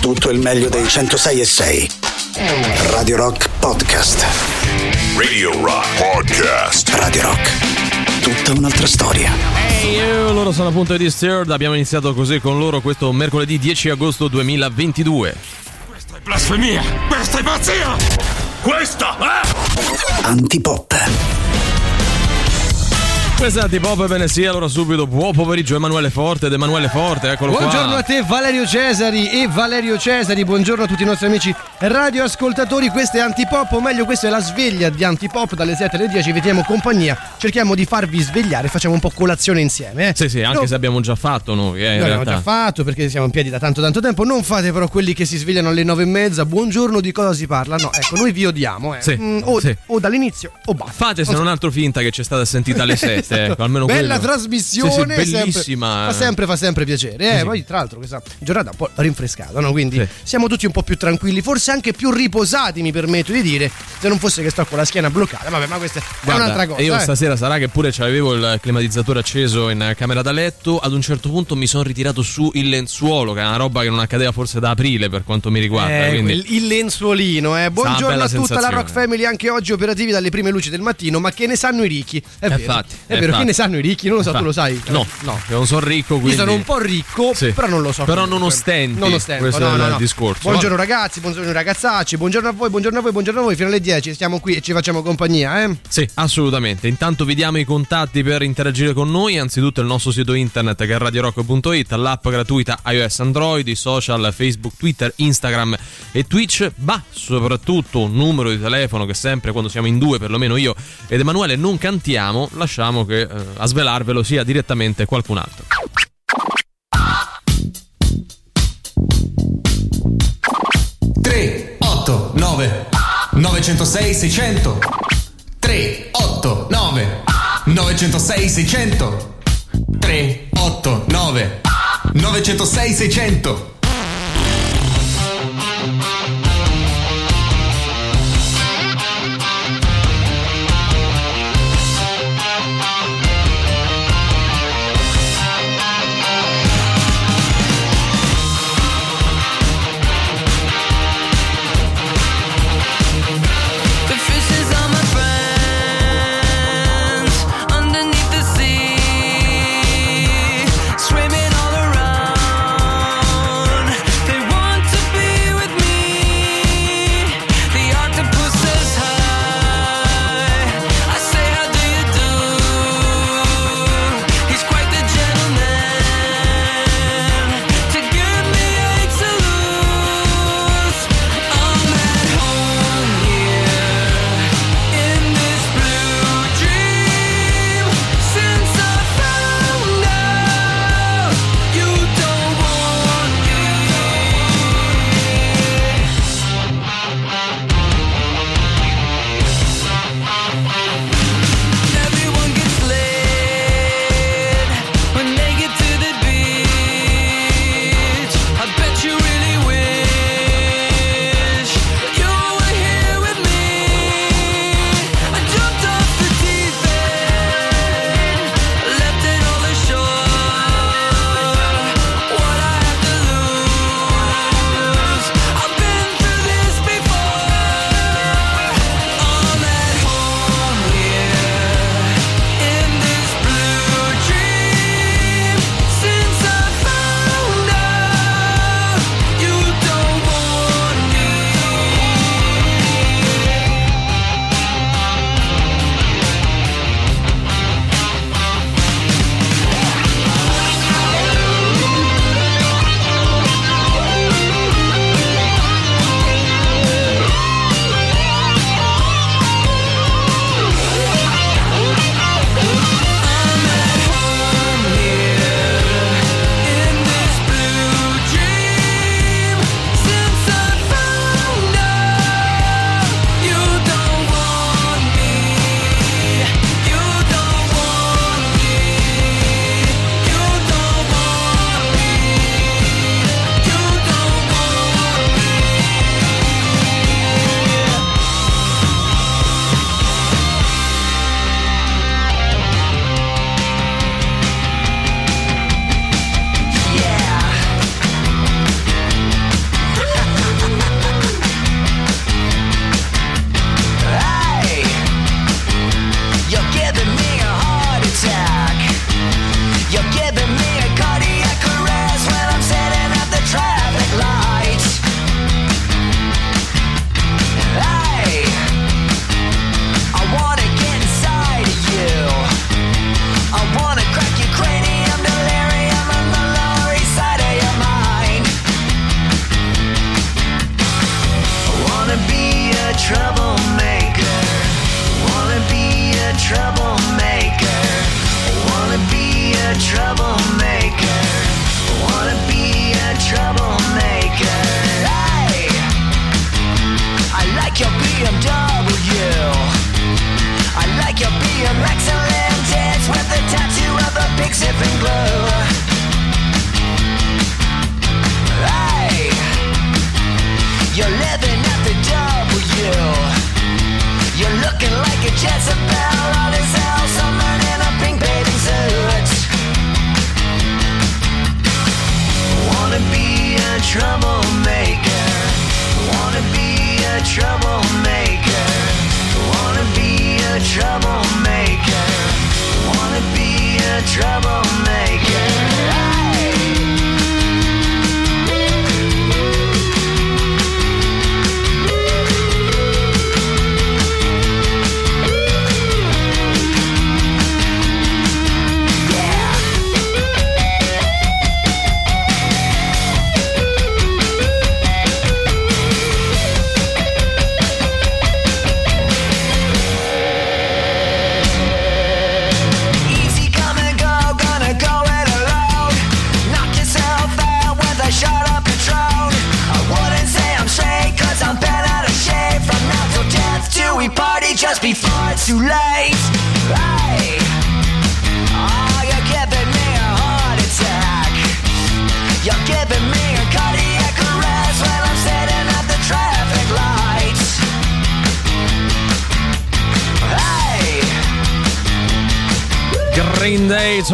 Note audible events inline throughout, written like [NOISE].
tutto il meglio dei 106 e 6. Radio Rock Podcast. Radio Rock Podcast. Radio Rock. Tutta un'altra storia. Ehi, hey, loro sono appunto di Disturbed. Abbiamo iniziato così con loro questo mercoledì 10 agosto 2022. Questa è blasfemia! Questa è pazzia! Questa è... Antipop. Questa Antipop bene sì, allora subito buon pomeriggio Emanuele Forte ed Emanuele Forte, eccolo buongiorno qua. a te Valerio Cesari e Valerio Cesari, buongiorno a tutti i nostri amici radioascoltatori, questo è Antipop, o meglio questa è la sveglia di Antipop dalle 7 alle 10, vediamo compagnia, cerchiamo di farvi svegliare, facciamo un po' colazione insieme. Eh. Sì sì, anche no, se abbiamo già fatto noi. Eh, noi abbiamo già fatto perché siamo in piedi da tanto tanto tempo, non fate però quelli che si svegliano alle 9 e mezza, buongiorno di cosa si parla, no ecco noi vi odiamo, eh. Sì, mm, o, sì. o, dall'inizio o basta. Fate se non altro finta che c'è stata sentita alle 7, [LAUGHS] esatto. ecco, almeno Bella quello. trasmissione, sì, sì, bellissima. Sempre, fa sempre, fa sempre piacere. Eh, sì. Poi, tra l'altro, questa giornata un po' rinfrescata, no? Quindi siamo tutti un po' più tranquilli, forse anche più riposati, mi permetto di dire. Se non fosse che sto con la schiena bloccata. Vabbè, ma questa è un'altra cosa. io eh. stasera sarà che pure avevo il climatizzatore acceso in camera da letto. Ad un certo punto mi sono ritirato su il lenzuolo, che è una roba che non accadeva forse da aprile per quanto mi riguarda. Eh, quindi... il lenzuolino, eh. Buongiorno a tutta la sensazione. Rock Family, anche oggi operativi dalle prime luci del mattino. Ma che ne sanno i ricchi? È vero, infatti, è eh, vero, che infatti. ne sanno i ricchi? Non lo so, tu lo sai? No, no, io non sono ricco, quindi... Io sono un po' ricco, Sì. però non lo so. Però non ostenti, Non ostento, questo no, è no, il no. discorso. Buongiorno ragazzi, buongiorno ragazzacci, buongiorno a voi, buongiorno a voi, buongiorno a voi. Fino alle 10 stiamo qui e ci facciamo compagnia, eh? Sì, assolutamente. Intanto vi diamo i contatti per interagire con noi. Anzitutto il nostro sito internet che è radiorock.it, l'app gratuita iOS Android, i social Facebook, Twitter, Instagram e Twitch, ma soprattutto un numero di telefono che sempre quando siamo in due, perlomeno io ed Emanuele, non cantiamo, lasciamo che eh, a svelarvelo sia direttamente qualcun altro. Tre, otto, nove, 906 600 3, 8, 9, 906 600 3, 8, 9, 906 600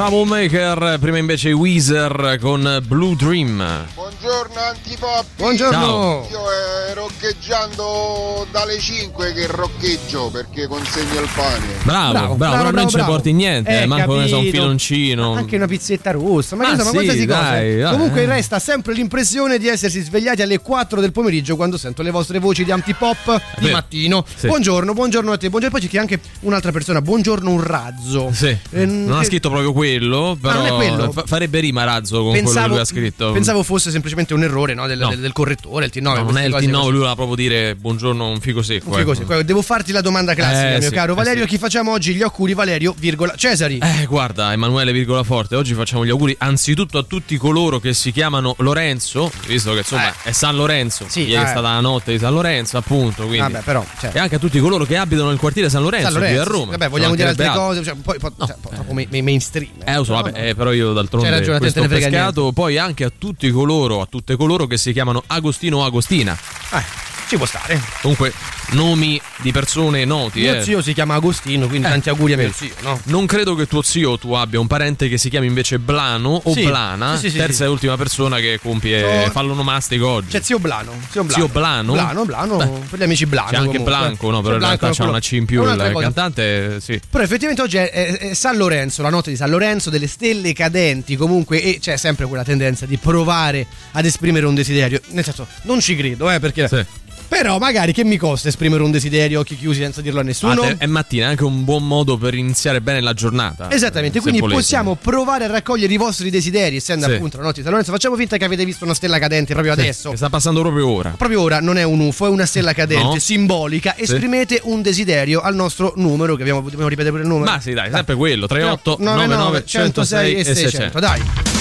Troublemaker, prima invece i Weezer con Blue Dream. Buongiorno Antipop. Buongiorno. Ciao. Io eh, roccheggiando dalle 5 che roccheggio perché consegno il pane. Bravo, bravo, però non ce ne bravo. porti niente, Eh, manco ne so un filoncino. Anche una pizzetta rossa, ma, Ah, insomma, sì, qualsiasi cosa. dai, dai. Comunque resta sempre l'impressione di essersi svegliati alle 4 del pomeriggio quando sento le vostre voci di antipop di Vero. mattino. Sì. Buongiorno, buongiorno a te. Buongiorno. Poi c'è anche un'altra persona. Buongiorno un razzo. Sì, Eh, non ha che- scritto proprio quello, però non è quello. fa- farebbe rima razzo con quello che lui ha scritto. pensavo fosse semplicemente un errore no, del, No. del- del correttore, il T9. No, non è il cose T9, così. lui voleva proprio dire buongiorno un figo secco. Un figo ecco. secco. Devo farti la domanda classica, Eh, mio sì, caro eh, Valerio. sì. Chi facciamo oggi gli auguri, Valerio, virgola Cesari. Eh, guarda, Emanuele virgola forte, oggi facciamo gli auguri anzitutto a tutti coloro che si chiamano Lorenzo, visto che insomma è San Lorenzo, Eh. Sì, ieri è eh. stata la notte di San Lorenzo, appunto, quindi Vabbè, però, cioè- e anche a tutti coloro che abitano nel quartiere San Lorenzo, San qui Lorenzo, a Roma. Vabbè, vogliamo dire altre cose. Cioè, poi, poi- cioè, un po' troppo main- mainstream. Eh, lo so, No, vabbè, no. eh, però io d'altronde ragione, a questo ho pescato, poi anche a tutti coloro, a tutte coloro che si chiamano Agostino o Agostina. Eh, ci può stare. Comunque, nomi di persone noti, Mio eh. zio si chiama Agostino, quindi Eh, tanti auguri a mio vedi. zio, no? Non credo che tuo zio tu abbia un parente che si chiami invece Blano o Sì, Blana, sì, sì, terza e ultima persona che compie Oh. fallo nomastico oggi. C'è zio Blano. Zio Blano. Zio Blano? Blano, Blano, Beh. per gli amici Blano. C'è anche comunque. Blanco, no, però C'è in realtà c'ha una C in più il cosa. cantante, sì. Però effettivamente oggi è, è- è San Lorenzo, la notte di San Lorenzo, delle stelle cadenti comunque e c'è sempre quella tendenza di provare ad esprimere un desiderio. Nel senso, non ci credo, eh, perché... Sì. Però magari che mi costa esprimere un desiderio occhi chiusi senza dirlo a nessuno? Ah, è mattina, è anche un buon modo per iniziare bene la giornata. Esattamente, se quindi volete. possiamo provare a raccogliere i vostri desideri, essendo Sì. appunto la notte di Lorenzo. Facciamo finta che avete visto una stella cadente proprio Sì, adesso. Che sta passando proprio ora. Proprio ora non è un UFO, è una stella cadente No. simbolica. Esprimete un desiderio al nostro numero, che abbiamo, dobbiamo ripetere pure il numero. Ma sì, dai, sempre quello, 38 99 99 106 e 600. Dai.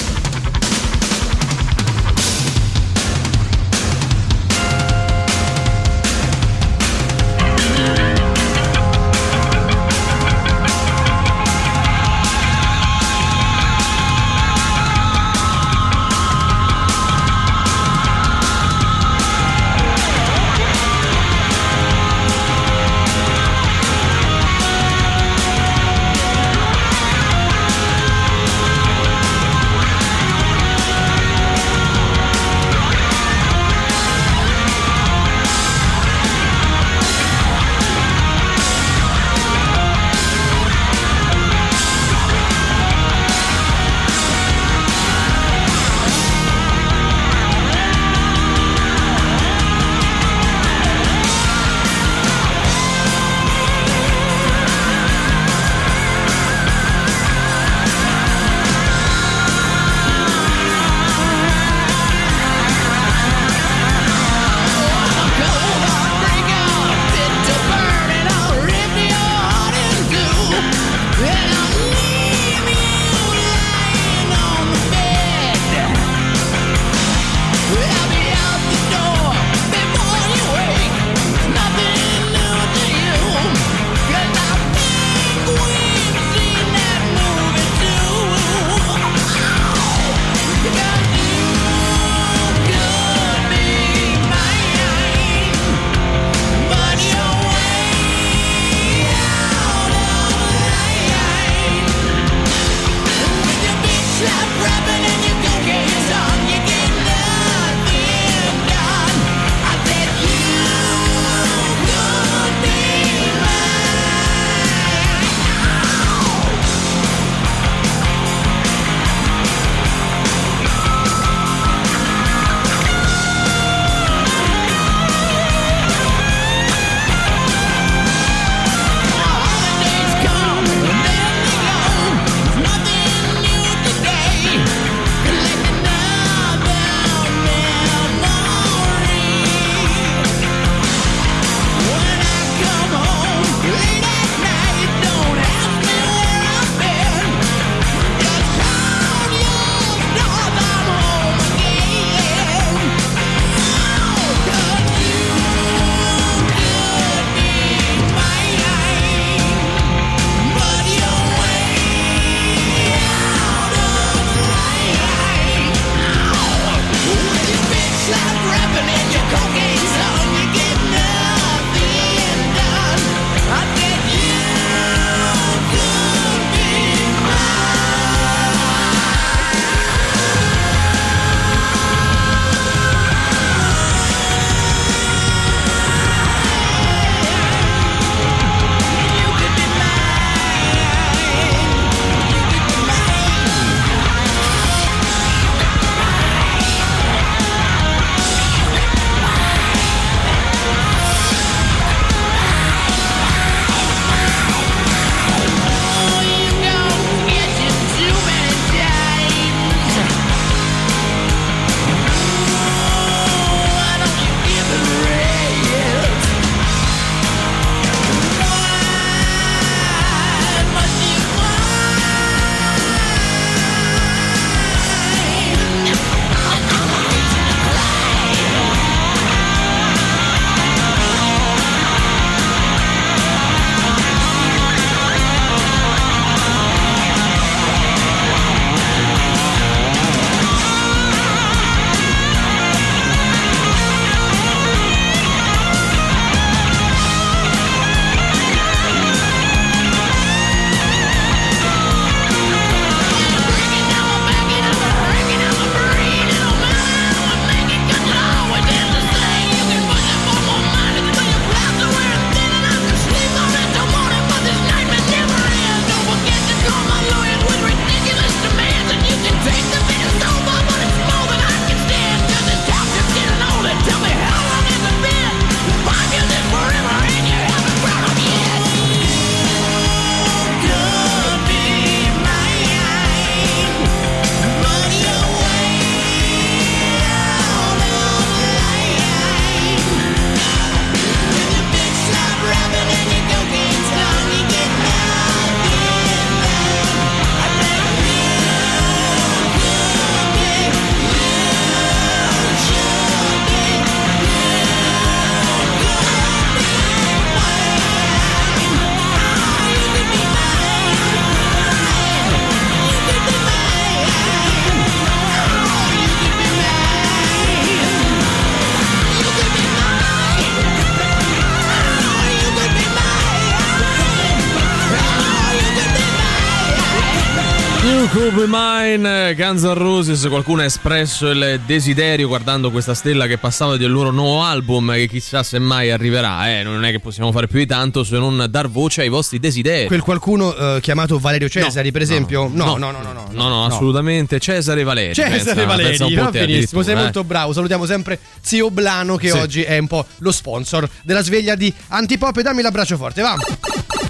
You Could Be Mine, Guns N' Roses, qualcuno ha espresso il desiderio guardando questa stella che passava del loro nuovo album che chissà se mai arriverà, eh, non è che possiamo fare più di tanto se non dar voce ai vostri desideri. Quel qualcuno eh, chiamato Valerio Cesari, per esempio? No, no, no, no. no, No, no, assolutamente Cesare Valeri. Cesare pensa- Valeri, pensa va benissimo, sei addirittura, molto bravo. Salutiamo sempre Zio Blano che Sì. oggi è un po' lo sponsor della sveglia di Antipop e dammi l'abbraccio forte, va.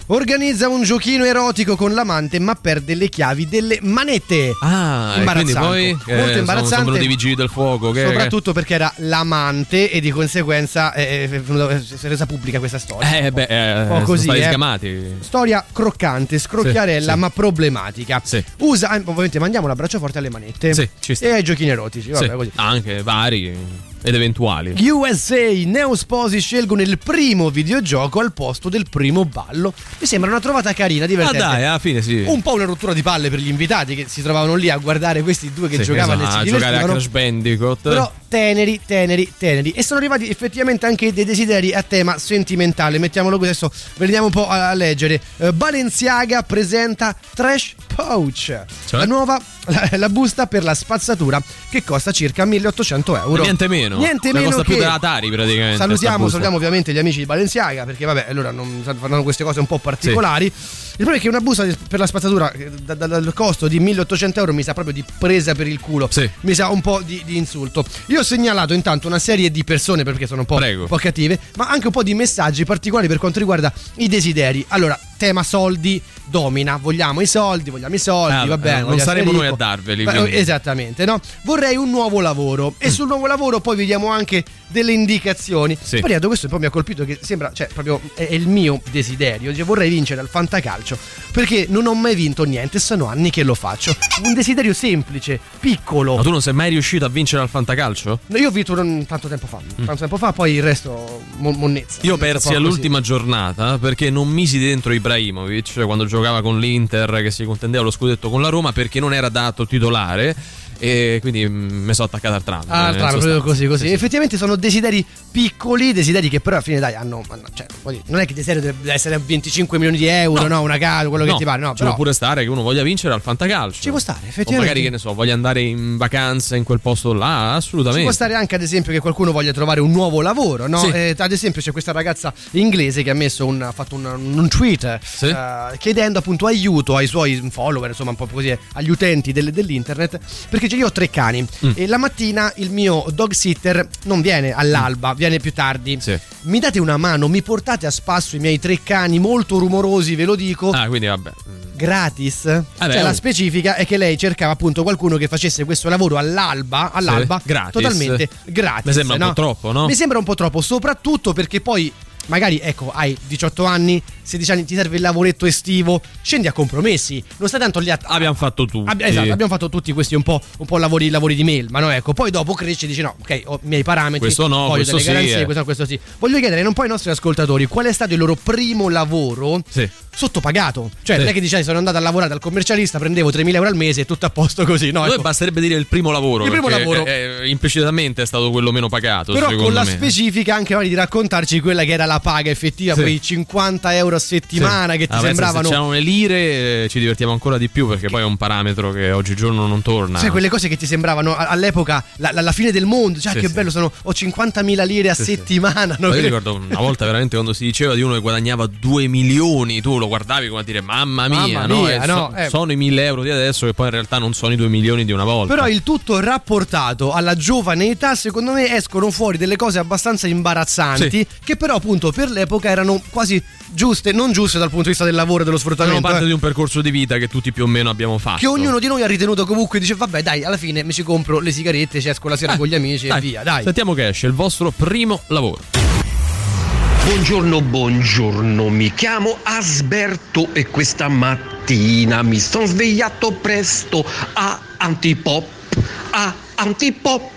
Organizza un giochino erotico con l'amante ma perde le chiavi delle manette. Ah, quindi poi Molto eh, sono- imbarazzante. sono venuti i vigili del fuoco. Che, Soprattutto perché era l'amante e di conseguenza eh, è venuta- si è resa pubblica questa storia. eh, beh, eh, po' sono così, eh. sgamati. Storia croccante, scrocchiarella, Sì, sì. ma problematica. Sì. Usa, eh, ovviamente, mandiamo l'abbraccio forte alle manette Sì, e ai giochini erotici. Vabbè, anche vari ed eventuali. USA neosposi scelgono il primo videogioco al posto del primo ballo. Mi sembra una trovata carina, Ah divertente. dai, alla fine sì. Un po' una rottura di palle per gli invitati che si trovavano lì a guardare questi due che Sì, giocavano esatto, a giocare a. Crash Bandicoot. Però teneri, teneri, teneri. E sono arrivati effettivamente anche dei desideri a tema sentimentale. Mettiamolo così, adesso veniamo un po' a, leggere. Eh, Balenciaga presenta Trash Pouch. Cioè? La nuova, la, busta per la spazzatura che costa circa 1800 euro. Niente meno. Niente Cioè, meno costa che... più dell'Atari praticamente. Salutiamo, salutiamo ovviamente gli amici di Balenciaga perché vabbè, allora non fanno queste cose un po' particolari. Il problema è che una busta per la spazzatura eh, da- da- dal costo di 1800 euro mi sa proprio di presa per il culo. Sì. Mi sa un po' di, di insulto. Io ho segnalato intanto una serie di persone perché sono un po', un po' cattive, ma anche un po' di messaggi particolari per quanto riguarda i desideri. Allora, tema soldi domina. Vogliamo i soldi, vogliamo i soldi, Ah, va bene. non voglio saremo noi a darveli, Beh. Esattamente, no? Vorrei un nuovo lavoro e sul nuovo lavoro poi vediamo anche delle indicazioni. Sì. Poi questo un po' mi ha colpito che sembra, cioè, proprio è, è il mio desiderio. Cioè, vorrei vincere al fantacalcio perché non ho mai vinto niente, sono anni che lo faccio. Un desiderio semplice, piccolo. Ma tu non sei mai riuscito a vincere al fantacalcio? No, Io ho vinto tanto tempo fa, tanto tempo fa, poi il resto mo- monnezza. Io persi all'ultima giornata perché non misi dentro Ibrahimovic cioè quando giocava con l'Inter che si contendeva lo scudetto con la Roma perché non era dato titolare e quindi mm, mi sono attaccato al tram. Ah, eh, in tra proprio così, così. Sì, sì. Effettivamente sono desideri piccoli, desideri che però alla fine dai hanno. hanno- cioè, non è che il desiderio deve essere 25 milioni di euro, no, una casa, quello che No, ti pare, no. ci Però può pure stare che uno voglia vincere al fantacalcio. Ci può stare, O effettivamente. magari che ne so, voglia andare in vacanza in quel posto là, Ci assolutamente. può stare anche ad esempio che qualcuno voglia trovare un nuovo lavoro, no? Sì. Eh, ad esempio c'è questa ragazza inglese che ha messo un, ha fatto un, un tweet Sì. eh, chiedendo appunto aiuto ai suoi follower, insomma un po' così, agli utenti del- dell'internet, perché cioè, io ho tre cani Mm. e la mattina il mio dog sitter non viene all'alba, viene più tardi. Sì. Mi date una mano, mi portate a spasso i miei tre cani molto rumorosi, ve lo dico. Ah, quindi vabbè. Gratis? Vabbè, cioè, oh. la specifica è che lei cercava appunto qualcuno che facesse questo lavoro all'alba, all'alba gratis. totalmente gratis. Mi sembra un no? po' troppo, no? Mi sembra un po' troppo, soprattutto perché poi magari ecco, hai 18 anni, 16 anni, ti serve il lavoretto estivo, scendi a compromessi, non stai tanto lì a Abbiamo fatto tutti. Abbi- esatto, abbiamo fatto tutti questi un po', un po' lavori, lavori di mail, ma no, ecco, poi dopo cresci e dici no, ok, ho i miei parametri, Questo no, voglio questo delle sì, garanzie, eh. questo, questo sì. Voglio chiedere un po' ai nostri ascoltatori qual è stato il loro primo lavoro Sì. Sottopagato. Cioè, Sì. non è che dici sono andato a lavorare dal commercialista, prendevo 3.000 euro al mese e tutto a posto così, no? Ecco. basterebbe dire il primo lavoro. Il primo lavoro. eh, eh, implicitamente è stato quello meno pagato. Però con la me. specifica anche magari di raccontarci quella che era la paga effettiva, Sì. quei 50 euro a settimana Sì. che ti Ah, sembravano. Se c'erano le lire eh, ci divertiamo ancora di più perché poi è un parametro che oggigiorno non torna. Sai, quelle cose che ti sembravano all'epoca la, la- la fine del mondo. Cioè, che bello, sono, ho 50.000 lire a settimana. no? Io ricordo una volta veramente quando si diceva di uno che guadagnava 2 milioni, tu lo guardavi come a dire mamma mia, Mamma no? mia, E no, so- eh. sono i 1000 euro di adesso che poi in realtà non sono i 2 milioni di una volta. Però il tutto rapportato alla giovane età, secondo me escono fuori delle cose abbastanza imbarazzanti, Sì. che però appunto per l'epoca erano quasi giuste, non giuste dal punto di vista del lavoro e dello sfruttamento. parte eh. di un percorso di vita che tutti più o meno abbiamo fatto. Che ognuno di noi ha ritenuto comunque, dice vabbè dai, alla fine mi ci compro le sigarette, ci esco la sera con gli amici e via, dai. Sentiamo che esce il vostro primo lavoro. Buongiorno, buongiorno, mi chiamo Asberto e questa mattina mi sono svegliato presto a Antipop, a Antipop.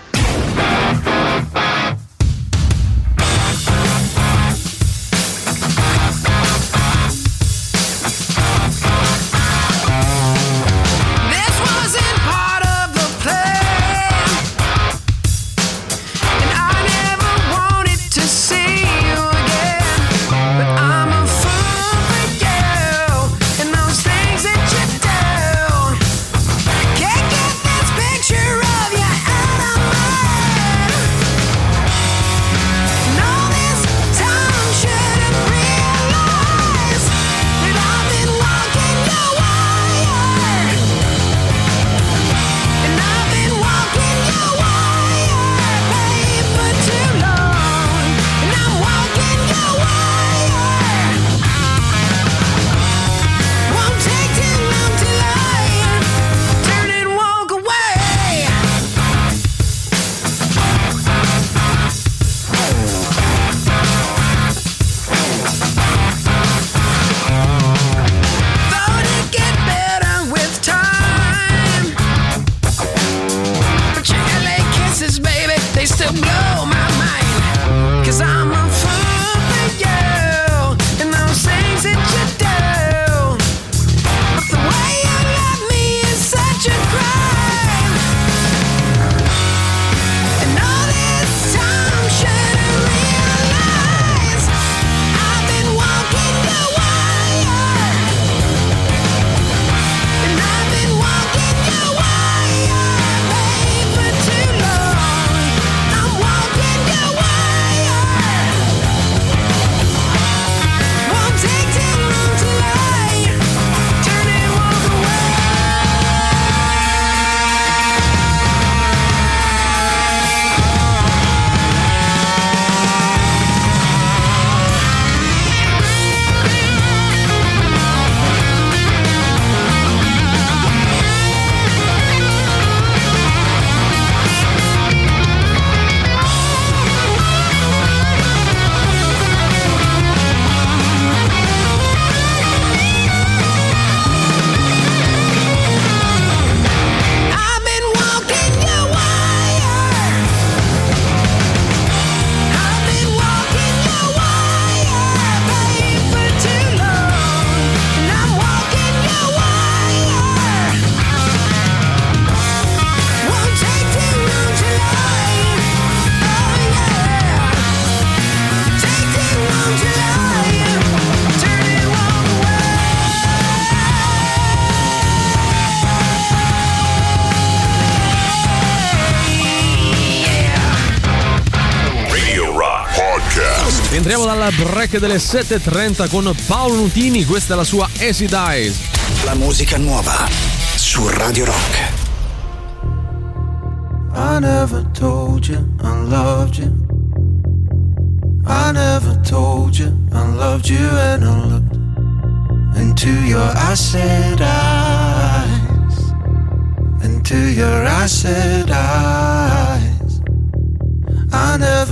Break delle 7.30 con Paolo Nutini, questa è la sua Easy Dies. La musica nuova su Radio Rock. I never told you I loved you. I never told you I loved you and I looked into your acid eyes. Into your acid eyes. I never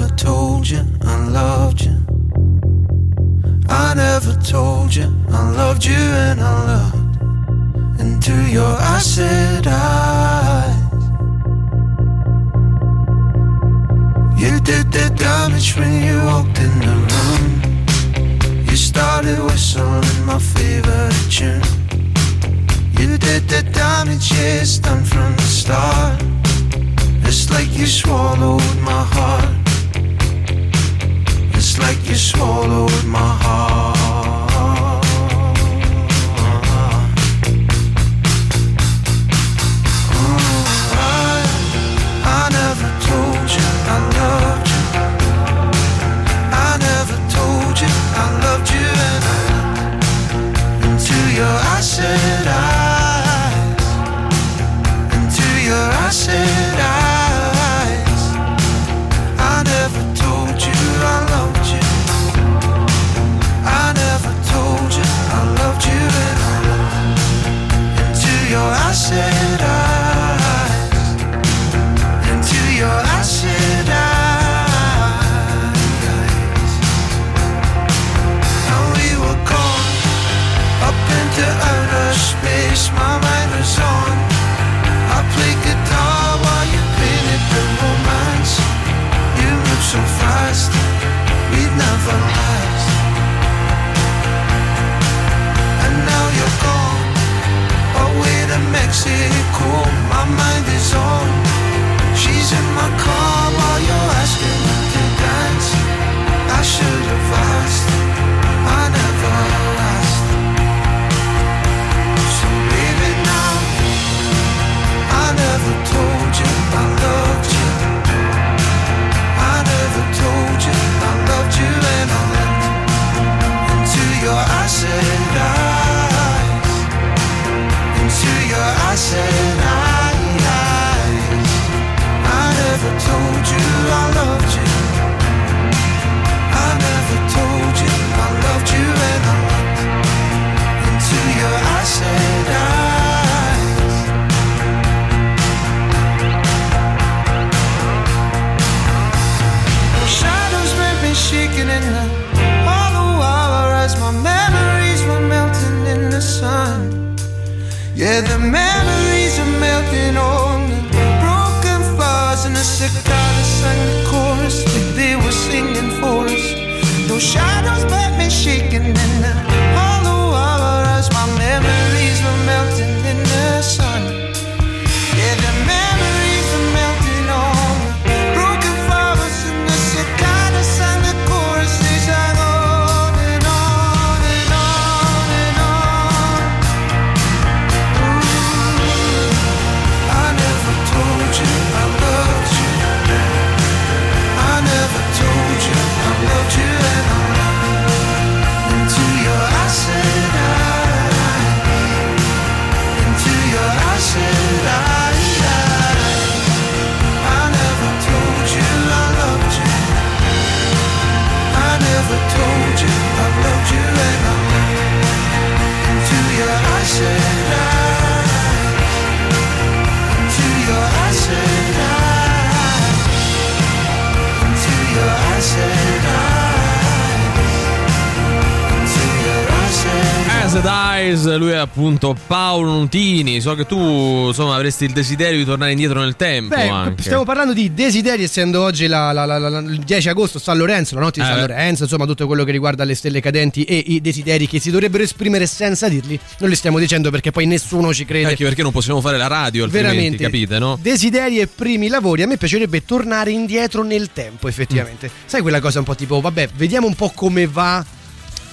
told you I loved you and I looked into your acid eyes. You did the damage when you walked in the room. You started whistling my favorite tune. You did the damage, yeah, done from the start. It's like you swallowed my heart. It's like you swallowed my heart. Mexico. My mind is on. She's in my car while you're asking me to dance. I should have asked. Yeah, the memories are melting on the broken flowers and the cicadas sang the chorus like they were singing for us. Those shadows made me shaking Eyes, lui è appunto Paolo Nutini. So che tu insomma avresti il desiderio di tornare indietro nel tempo. Beh, anche. stiamo parlando di desideri, essendo oggi la- la- la- il 10 agosto San Lorenzo, la notte di Eh, San. Lorenzo, insomma tutto quello che riguarda le stelle cadenti e i desideri che si dovrebbero esprimere senza dirli. Non li stiamo dicendo perché poi nessuno ci crede. Anche perché non possiamo fare la radio, altrimenti, Veramente, capite, no? Desideri e primi lavori. A me piacerebbe tornare indietro nel tempo, effettivamente. Mm. Sai quella cosa un po' tipo, vabbè, vediamo un po' come va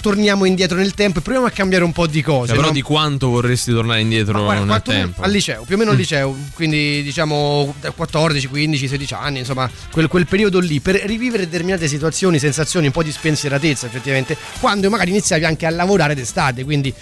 torniamo indietro nel tempo e proviamo a cambiare un po' di cose. Cioè, però no? di quanto vorresti tornare indietro Ma guarda, nel tempo? Al liceo, più o meno al liceo, quindi diciamo da 14, 15, 16 anni, insomma, quel, quel periodo lì, per rivivere determinate situazioni, sensazioni, un po' di spensieratezza effettivamente, quando magari iniziavi anche a lavorare d'estate, quindi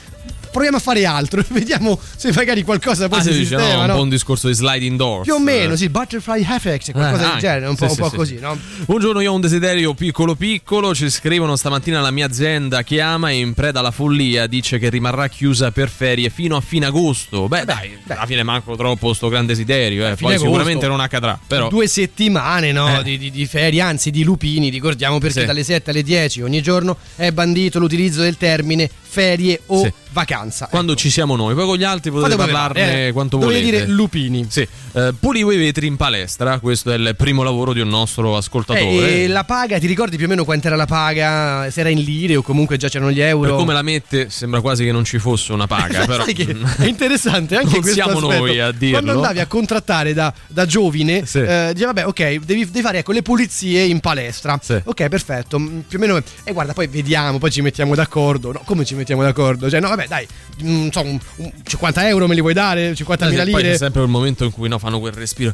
proviamo a fare altro [LAUGHS] vediamo se magari qualcosa poi Ah, si dice, no, sistema, un no? po' un discorso di sliding doors. Più o meno, Eh. sì, butterfly effect, qualcosa Eh, del genere, un po', Sì, un sì, po' sì, così, sì. no? Buongiorno, io ho un desiderio piccolo piccolo. Ci scrivono stamattina la mia azienda chiama e in preda alla follia dice che rimarrà chiusa per ferie fino a fine agosto. Beh, dai, alla fine manco troppo sto gran desiderio. Eh. Poi agosto. sicuramente non accadrà. Però Due settimane no, Eh. di, di- di ferie, anzi di lupini, ricordiamo perché Sì. dalle 7 alle 10 ogni giorno è bandito l'utilizzo del termine ferie o Sì. Vacanza. quando ci siamo noi, poi con gli altri potete Fate parlarne eh. quanto volete. dire lupini. Sì, eh, pulivo i vetri in palestra. Questo è il primo lavoro di un nostro ascoltatore. Eh, e la paga, ti ricordi più o meno quanto era la paga? Se era in lire o comunque già c'erano gli euro? Per come la mette, sembra quasi che non ci fosse una paga. [LAUGHS] però [LAUGHS] è interessante anche Non questo siamo aspetto. noi a dirlo. Quando andavi a contrattare da, da giovine, Sì. eh, diceva vabbè, ok, devi, devi fare ecco, le pulizie in palestra. Sì. Ok, perfetto. mm, Più o meno. E guarda, poi vediamo, poi ci mettiamo d'accordo. No, come ci mettiamo d'accordo? Cioè, no, vabbè, dai, mm, so, un- un 50 euro me li vuoi dare? 50.000 Eh, Poi c'è lire? sempre quel momento in cui no, fanno quel respiro.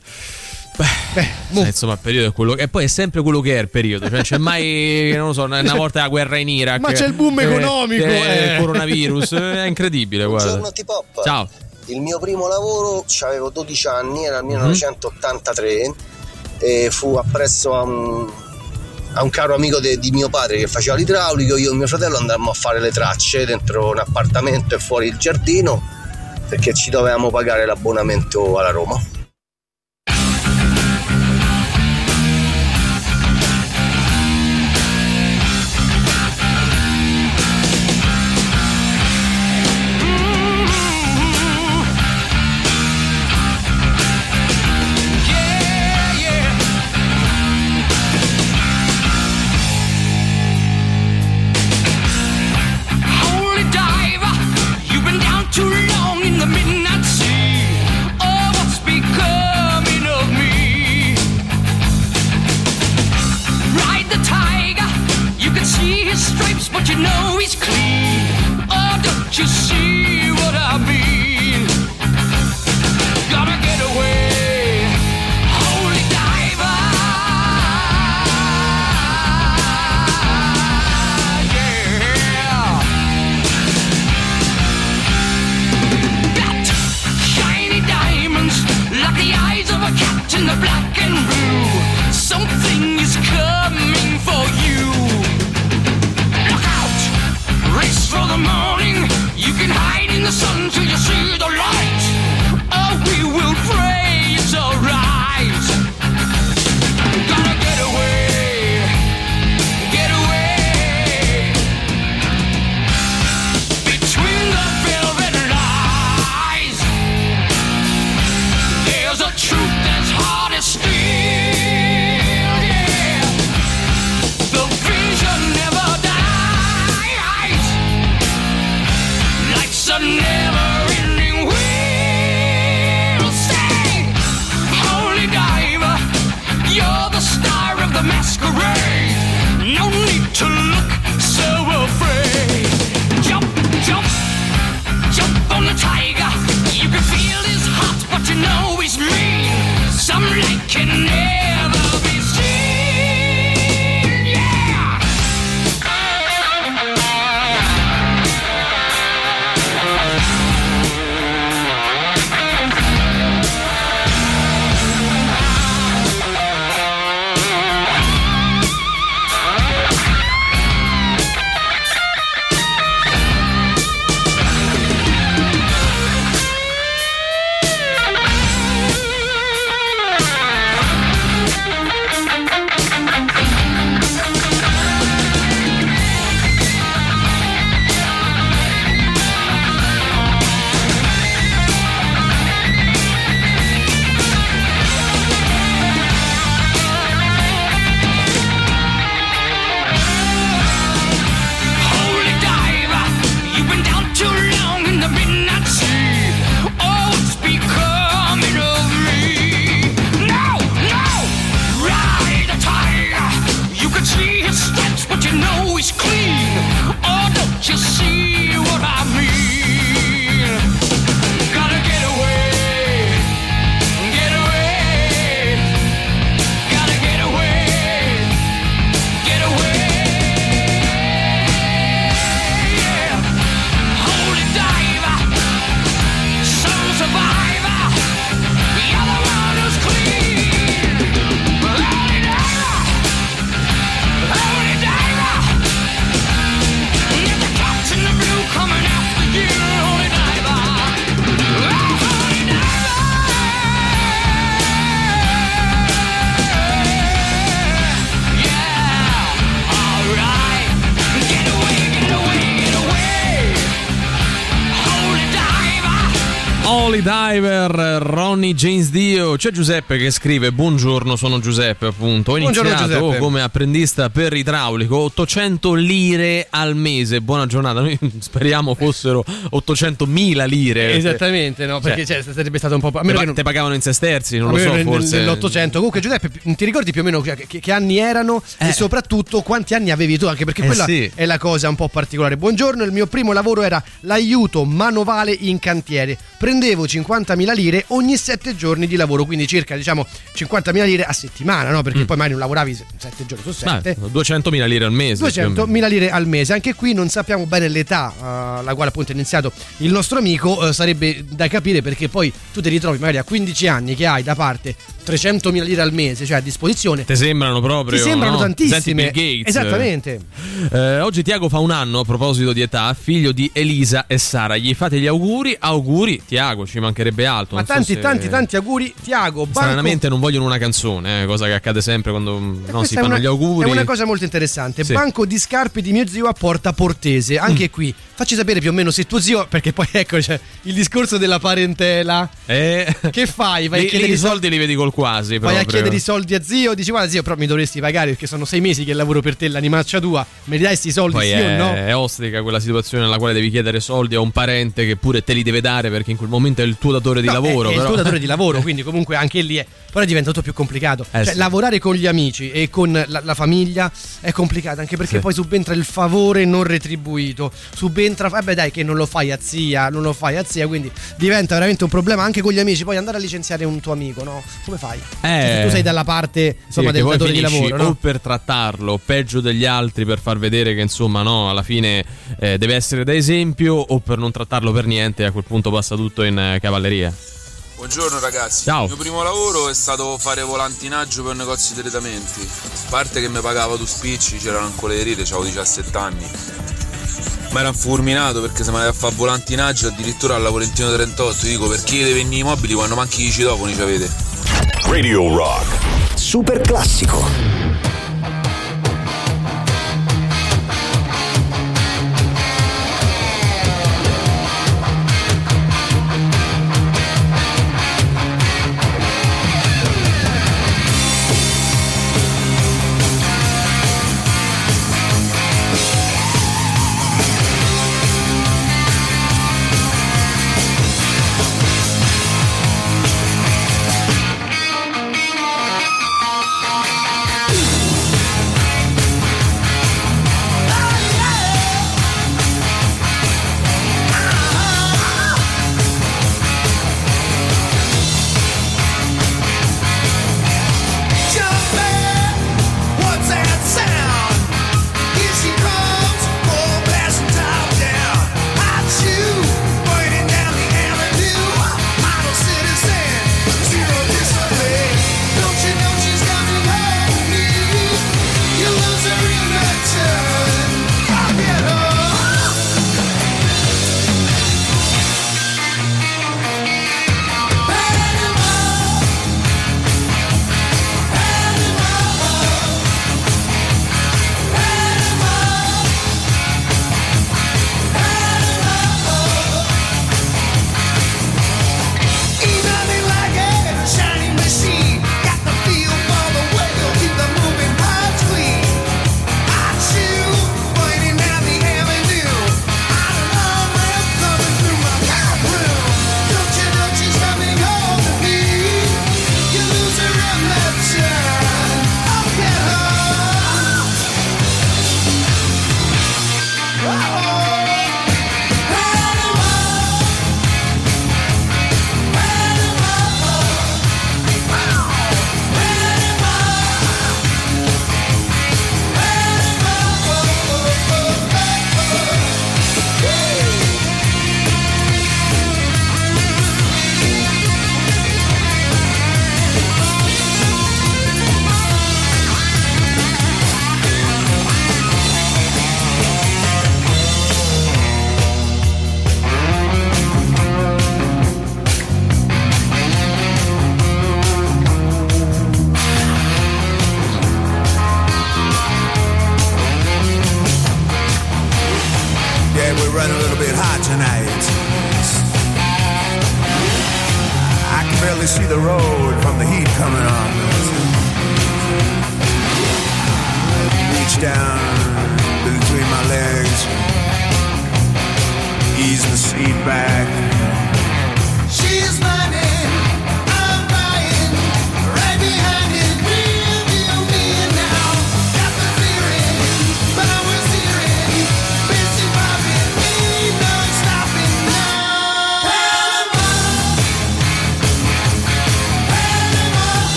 Beh, mo- Eh, insomma, il periodo è quello che. E poi è sempre quello che è il periodo. Cioè, c'è mai, non lo so, una volta la guerra in Iraq. Ma c'è il boom eh, economico, eh, eh. il coronavirus. È incredibile, guarda. Buongiorno T-Pop. Ciao. Il mio primo lavoro, avevo 12 anni, era il Mhm. 1983 e fu appresso a un, a un caro amico de- di mio padre che faceva l'idraulico, io e mio fratello andammo a fare le tracce dentro un appartamento e fuori il giardino perché ci dovevamo pagare l'abbonamento alla Roma. James Dio. C'è Giuseppe che scrive: Buongiorno, sono Giuseppe, appunto. Ho Buongiorno, iniziato Giuseppe. come apprendista per idraulico, 800 lire al mese. Buona giornata. Noi [LAUGHS] speriamo fossero 800.000 lire. Esattamente, no? Perché Cioè, cioè, sarebbe stato un po'. A Te, meno che non- te pagavano in sesterzi, non lo so, nel- forse. nell'Ottocento. Comunque, Giuseppe, ti ricordi più o meno che, che- che anni erano Eh. e soprattutto quanti anni avevi tu? Anche perché Eh, quella sì. è la cosa un po' particolare. Buongiorno, il mio primo lavoro era l'aiuto manovale in cantiere. Prendevo 50.000 lire ogni 7 giorni di lavoro, quindi circa diciamo 50.000 lire a settimana, no? Perché poi magari non lavoravi 7 giorni su Ma 7. 200.000 lire al mese. più o meno. 200.000 lire al mese. Anche qui non sappiamo bene l'età alla quale appunto è iniziato il nostro amico. eh, sarebbe da capire perché poi tu ti ritrovi magari a 15 anni che hai da parte 300.000 lire al mese, cioè a disposizione. Te sembrano proprio. Ti sembrano no? tantissime. Esattamente. Eh, oggi Tiago fa un anno a proposito di età, figlio di Elisa e Sara. Gli fate gli auguri? Auguri, Tiago, ci mancherebbe altro. Ma non so tanti, se- tanti, tanti auguri, Tiago. Banco... Stranamente non vogliono una canzone, eh, cosa che accade sempre quando mm, no, si fanno una- gli auguri. È una cosa molto interessante. Sì. Banco di scarpe di mio zio a Porta Portese. Anche qui, facci sapere più o meno se tuo zio. Perché poi ecco c'è il discorso della parentela. Eh, Che fai? Vai a chiedere i soldi li vedi col quasi. Vai a chiedere i soldi a zio, dici guarda zio, però mi dovresti pagare perché sono sei mesi che lavoro per te, l'animaccia tua, mi ridai questi soldi Poi sì è, o no? è ostrica quella situazione nella quale devi chiedere soldi a un parente che pure te li deve dare perché in quel momento è il tuo datore di No, lavoro. è, è il però. tuo datore di lavoro, [LAUGHS] quindi comunque anche lì è. Però diventa tutto più complicato. Eh, cioè, sì. lavorare con gli amici e con la, la famiglia è complicato, anche perché Sì. poi subentra il favore non retribuito. Subentra, vabbè, dai, che non lo fai a zia, non lo fai a zia, quindi diventa veramente un problema anche con gli amici. Poi andare a licenziare un tuo amico, no? Come fai? Cioè, se tu sei dalla parte Sì, insomma, che del datore di lavoro, no? o per trattarlo peggio degli altri per far vedere che insomma no alla fine eh, deve essere da esempio o per non trattarlo per niente a quel punto passa tutto in eh, cavalleria Buongiorno ragazzi, Ciao. il mio primo lavoro è stato fare volantinaggio per un negozio di trattamenti. A parte che mi pagava due spicci, c'erano ancole le rete, avevo 17 anni. Ma era fulminato perché se mi andava a fare volantinaggio addirittura al Laurentino 38, io dico perché deve venire i mobili quando manchi i citofoni ci avete. Radio Rock. Super classico.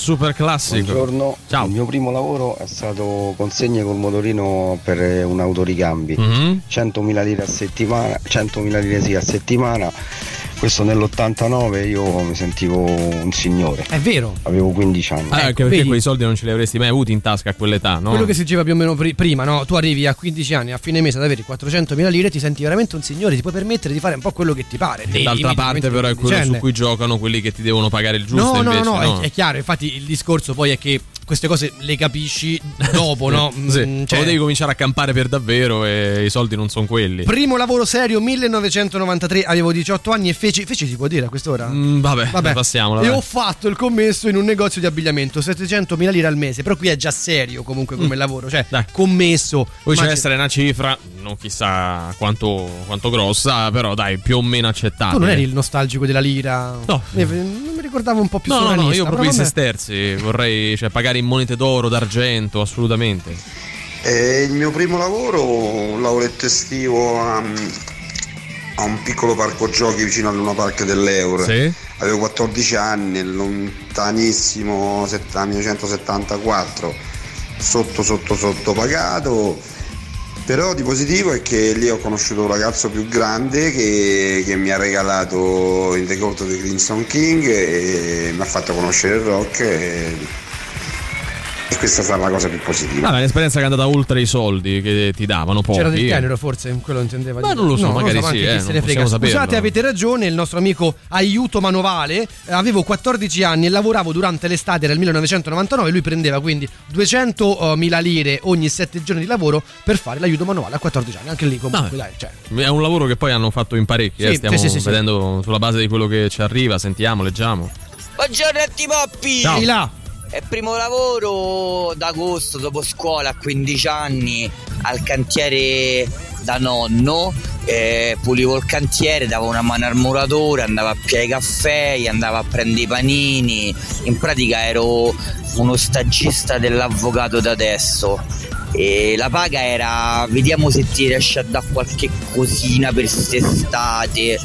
Super classico. Buongiorno, Ciao. il mio primo lavoro è stato consegne col motorino per un autoricambi. Mhm. 100.000 lire a settimana, 100.000 lire sì a settimana. Questo nell'89 io mi sentivo un signore. È vero. Avevo 15 anni. Ah, anche perché vedi? quei soldi non ce li avresti mai avuti in tasca a quell'età, no? Quello che si diceva più o meno pri- prima, no? Tu arrivi a 15 anni, a fine mese ad avere 400.000 lire, ti senti veramente un signore, ti puoi permettere di fare un po' quello che ti pare. Nei D'altra parte, però, è quello su cui giocano quelli che ti devono pagare il giusto. No, no, invece, no, no. È, è chiaro, infatti il discorso poi è che queste cose le capisci [LAUGHS] dopo, no? Sì, Mm, cioè- devi cominciare a campare per davvero e i soldi non sono quelli. Primo lavoro serio 1993, avevo 18 anni e feci, feci si può dire a quest'ora? Mm, vabbè, passiamola. E dai. ho fatto il commesso in un negozio di abbigliamento, 700.000 lire al mese, però qui è già serio comunque come Mm. lavoro, cioè commesso. Poi deve essere una cifra, non chissà quanto, quanto grossa, però dai, più o meno accettabile. Tu non eri il nostalgico della lira? No. Eh, Non mi ricordavo un po' più No, no, no, io proprio i vabbè. sesterzi, vorrei cioè, pagare in monete d'oro, d'argento, assolutamente. Eh, il mio primo lavoro, un lavoretto estivo a, a un piccolo parco giochi vicino al Luna Park dell'Euro. Sì. Avevo 14 anni, lontanissimo set- 1974, sotto sotto sotto pagato. Però di positivo è che lì ho conosciuto un ragazzo più grande che, che mi ha regalato il ricordo di Crimson King e mi ha fatto conoscere il rock e, e questa sarà la cosa più positiva. Vabbè, un'esperienza che è andata oltre i soldi che ti davano pochi. C'era del tenero forse, quello intendeva Ma dire. non lo so, No, magari ma sì, eh, se non ne frega. saperlo. Scusate, avete ragione, il nostro amico Aiuto Manovale, eh, avevo 14 anni e lavoravo durante l'estate del 1999, lui prendeva quindi 200.000 lire ogni 7 giorni di lavoro per fare l'aiuto manuale a 14 anni, anche lì comunque dai, cioè. È un lavoro che poi hanno fatto in parecchi, eh, Sì, stiamo sì, sì, sì, vedendo sulla base di quello che ci arriva, sentiamo, leggiamo. Buongiorno Antipoppi! Ciao. Ehi là. È primo lavoro d'agosto dopo scuola a 15 anni al cantiere da nonno, eh, pulivo il cantiere, davo una mano al muratore, andavo a piare i caffè, andavo a prendere i panini, in pratica ero uno stagista dell'avvocato da adesso. E la paga era vediamo se ti riesce a dare qualche cosina per quest'estate.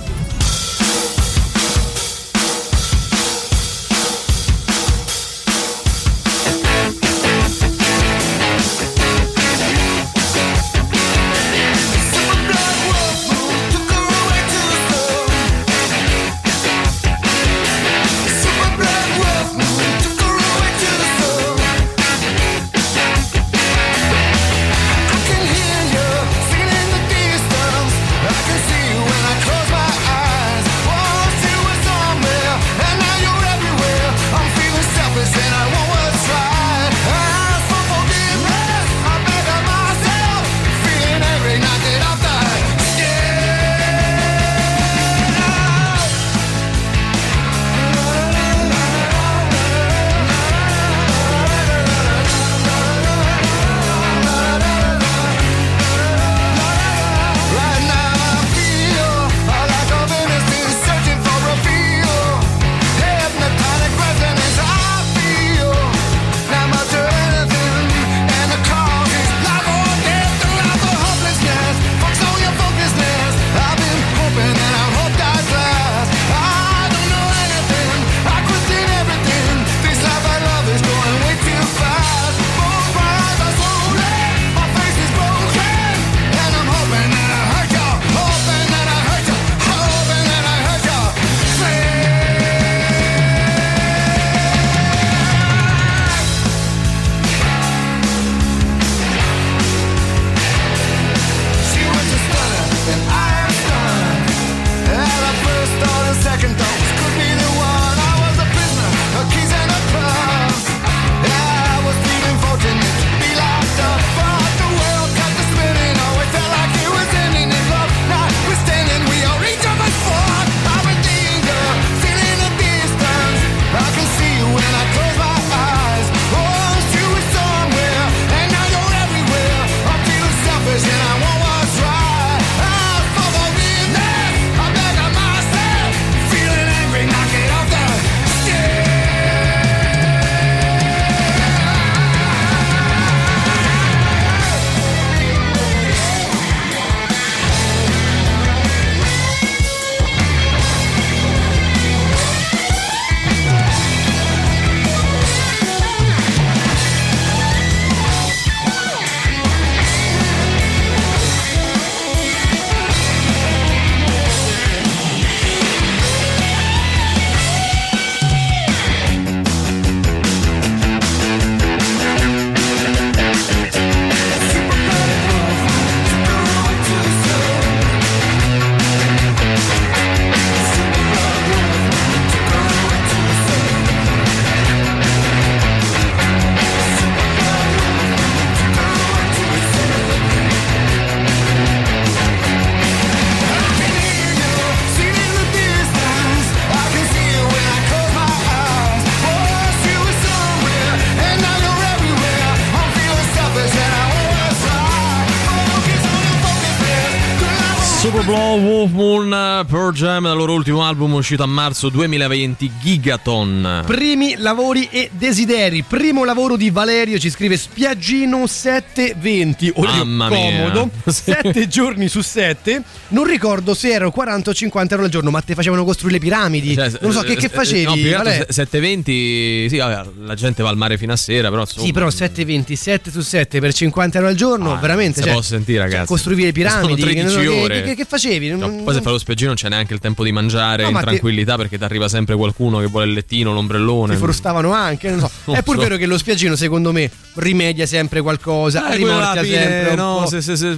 Wolf Moon Pearl Jam dal loro ultimo album uscito a marzo 2020 Gigaton Primi lavori e desideri. Primo lavoro di Valerio ci scrive Spiaggino 720. Orario Mamma mia. comodo. [LAUGHS] Sì. 7 giorni su 7. Non ricordo se erano 40 o 50 euro al giorno, ma te facevano costruire le piramidi. Cioè, non so, che, eh, che eh, facevi? No, più che Vale? se- 720 Sì, vabbè, la gente va al mare fino a sera Però insomma, Sì, però 720, 7 su 7 per 50 euro al giorno, veramente. Ah, se cioè, posso sentire ragazzi cioè, costruire le piramidi. Sono che non 13 so, che- ore Che, che facevi? No, poi se fai lo spiaggino non c'è neanche il tempo di mangiare No, in ma ti- tranquillità perché ti arriva sempre qualcuno che vuole il lettino, l'ombrellone. Ti frustavano anche, non so. [LAUGHS] Non È pur so. vero che lo spiaggino, secondo me, rimedia sempre qualcosa, Eh, rimorchia sempre no, se- se- se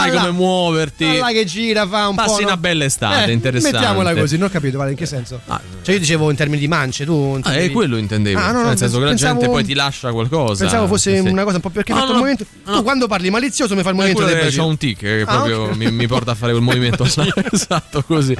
sai là. come muoverti. Là che gira, fa un po'. Passi no? una bella estate, Eh, interessante. Mettiamola così, non ho capito, vale, in che senso? Cioè, io dicevo in termini di mance, tu. Ah, è quello intendevo. Ah, no, no, nel senso che la gente poi ti lascia qualcosa. Pensavo fosse Sì, una cosa un po' perché No, fatto no, movimento. Tu quando parli malizioso mi fai il Eh, movimento del c'ha un tic che Ah, proprio ok. mi, mi porta a fare quel movimento [LAUGHS] esatto così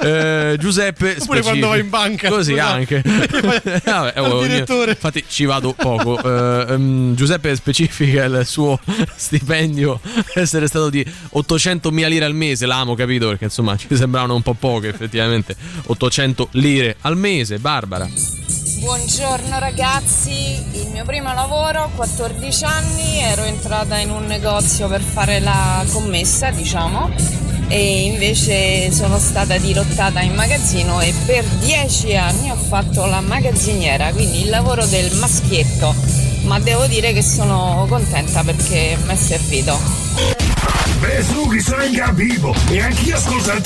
Eh, Giuseppe Oppure quando vai in [LAUGHS] banca, così anche [LAUGHS] Vabbè, direttore. infatti ci vado poco Eh, ehm, Giuseppe specifica il suo stipendio essere stato di 800.000 lire al mese l'amo capito? Perché insomma [LAUGHS] ci sembravano un po' poche effettivamente. 800 lire al mese Barbara Buongiorno ragazzi, il mio primo lavoro, 14 anni, ero entrata in un negozio per fare la commessa, diciamo, e invece sono stata dirottata in magazzino e per 10 anni ho fatto la magazziniera, quindi il lavoro del maschietto, ma devo dire che sono contenta perché mi è servito. Beh, su, che sono in capivo e anch'io ascolto il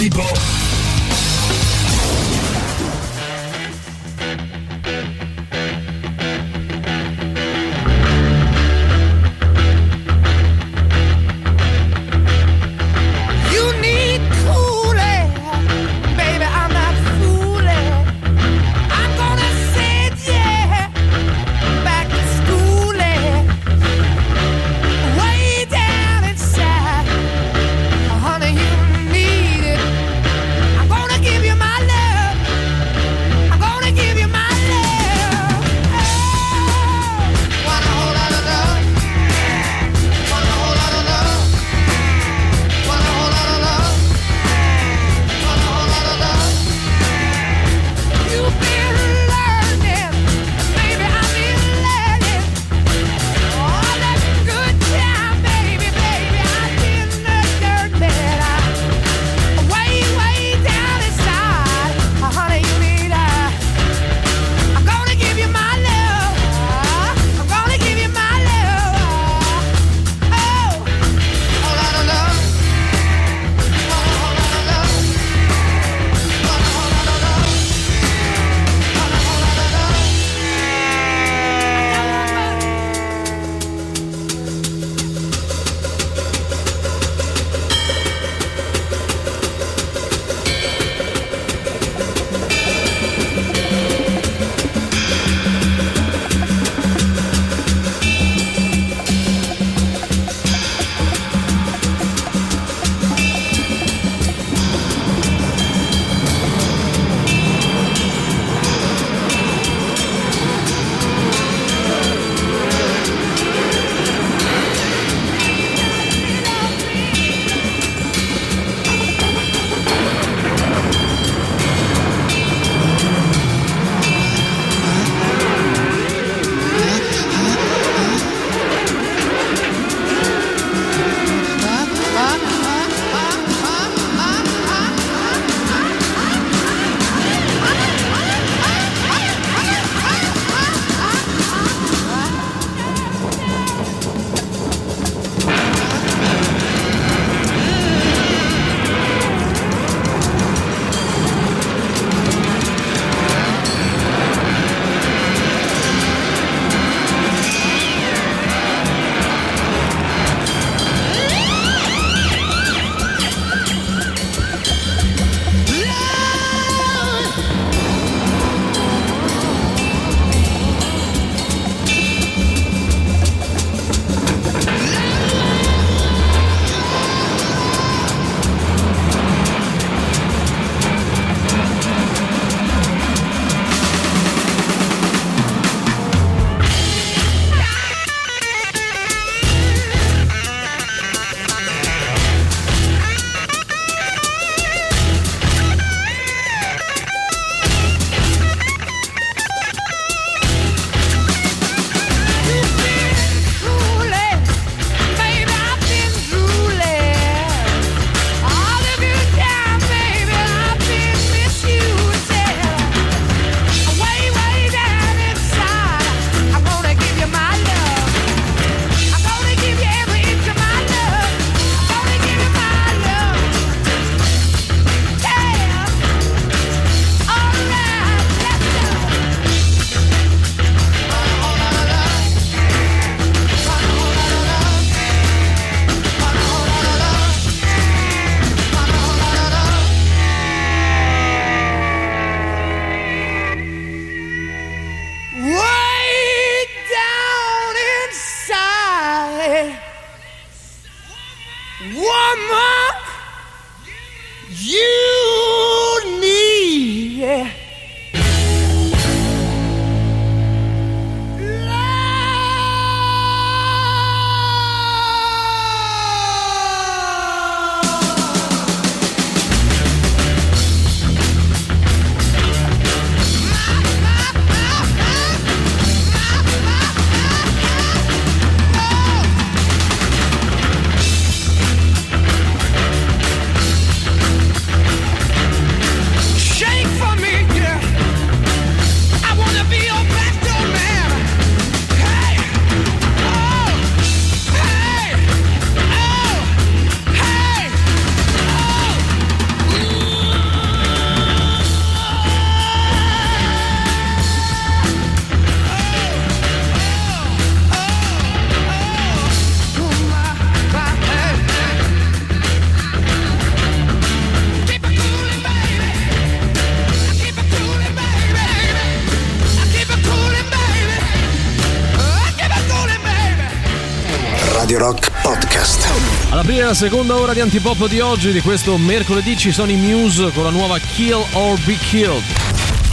Seconda ora di Antipop di oggi, di questo mercoledì, ci sono i Muse con la nuova Kill or Be Killed.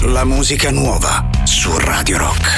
La musica nuova su Radio Rock.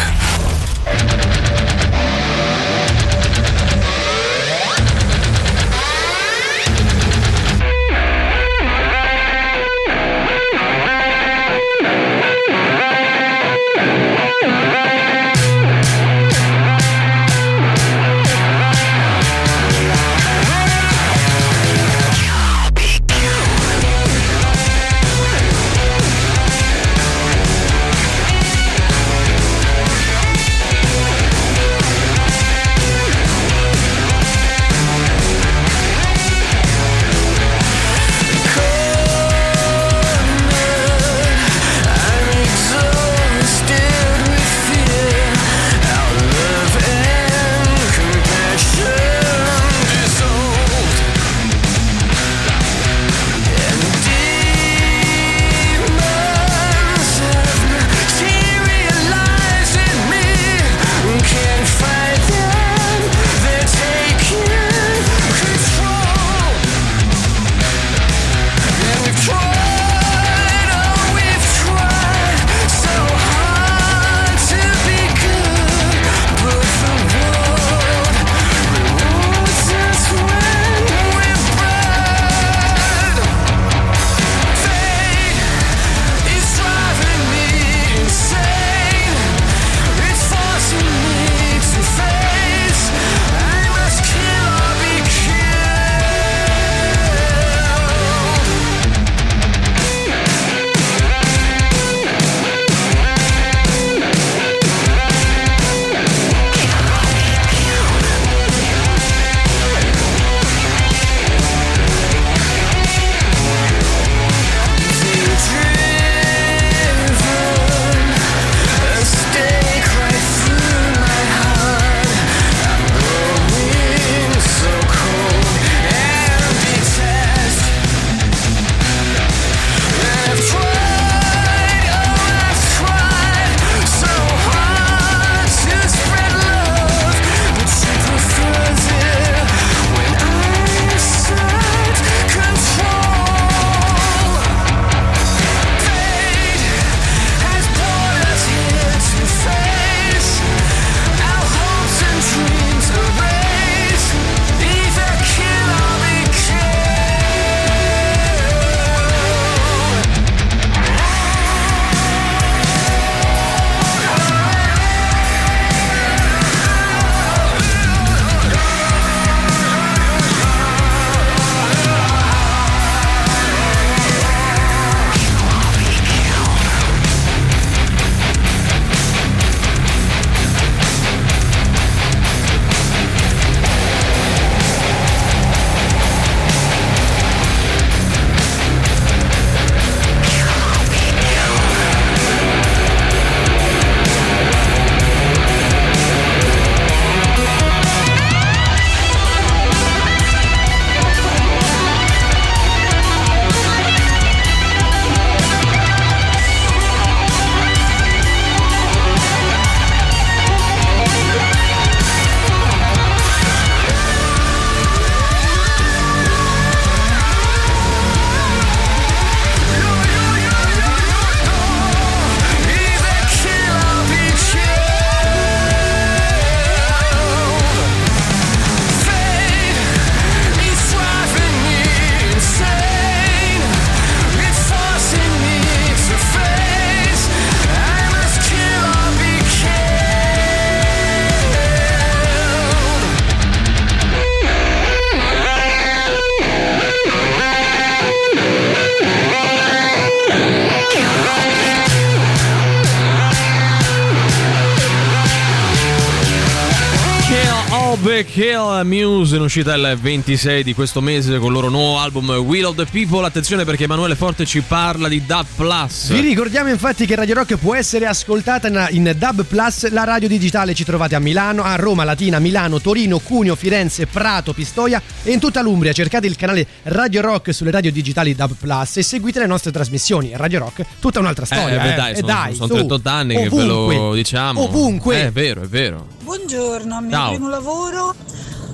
Muse in uscita il 26 di questo mese con il loro nuovo album Will of the People. Attenzione perché Emanuele Forte ci parla di Dub Plus. Vi ricordiamo infatti che Radio Rock può essere ascoltata in- Dub Plus, la radio digitale ci trovate a Milano, a Roma, Latina, Milano, Torino, Cuneo, Firenze, Prato, Pistoia e in tutta l'Umbria. Cercate il canale Radio Rock sulle radio digitali Dub Plus e seguite le nostre trasmissioni. Radio Rock, tutta un'altra storia. beh, eh. dai, E sono, dai, sono su. 38 anni che ve lo Ovunque. diciamo. Ovunque. Eh, È vero, è vero. Buongiorno, al mio Ciao. primo lavoro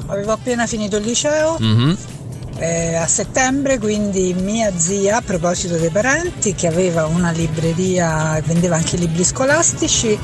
avevo appena finito il liceo Mhm. eh, a settembre, quindi mia zia, a proposito dei parenti, che aveva una libreria e vendeva anche libri scolastici,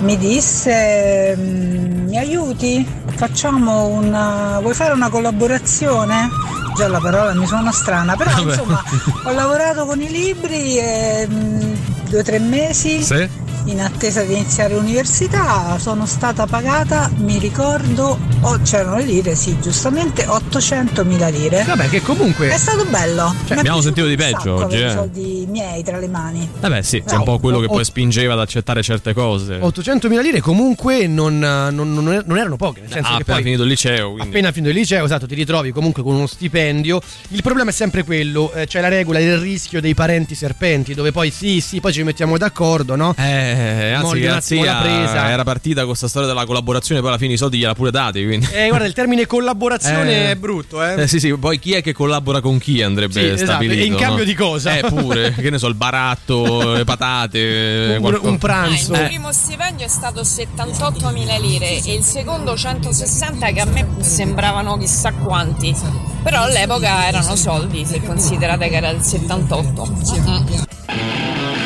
mi disse "Mm, mi aiuti? Facciamo una... vuoi fare una collaborazione? Già la parola mi suona strana, però [LAUGHS] Vabbè. insomma ho lavorato con i libri e, mm, due o tre mesi Sì. In attesa di iniziare l'università, sono stata pagata, mi ricordo, oh, c'erano le lire, sì, giustamente 800.000 lire. Vabbè, che comunque È stato bello. Mi è abbiamo sentito di peggio oggi, eh. i soldi miei tra le mani. Vabbè, sì, è un po' quello che poi spingeva ad accettare certe cose. 800.000 lire comunque non, non- non- non erano poche, nel senso Ah, che appena poi finito il liceo, quindi. appena finito il liceo, esatto, ti ritrovi comunque con uno stipendio. Il problema è sempre quello, eh, c'è la regola del rischio dei parenti serpenti, dove poi sì, sì, poi ci mettiamo d'accordo, no? Eh, anzi, un la attimo la zia presa. era partita con questa storia della collaborazione, poi alla fine i soldi gliela pure dati. Quindi. Eh, guarda, il termine collaborazione Eh. è brutto, eh. Eh, sì, sì, poi chi è che collabora con chi andrebbe Sì, esatto, stabilito. e in cambio no? di cosa? Eh, pure, [LAUGHS] che ne so, il baratto, le patate, Un- un pranzo. Ah, il Eh, primo stipendio è stato 78.000 lire e il secondo 160 che a me sembravano chissà quanti. Però all'epoca erano soldi, se considerate che era il 78. Mm-mm.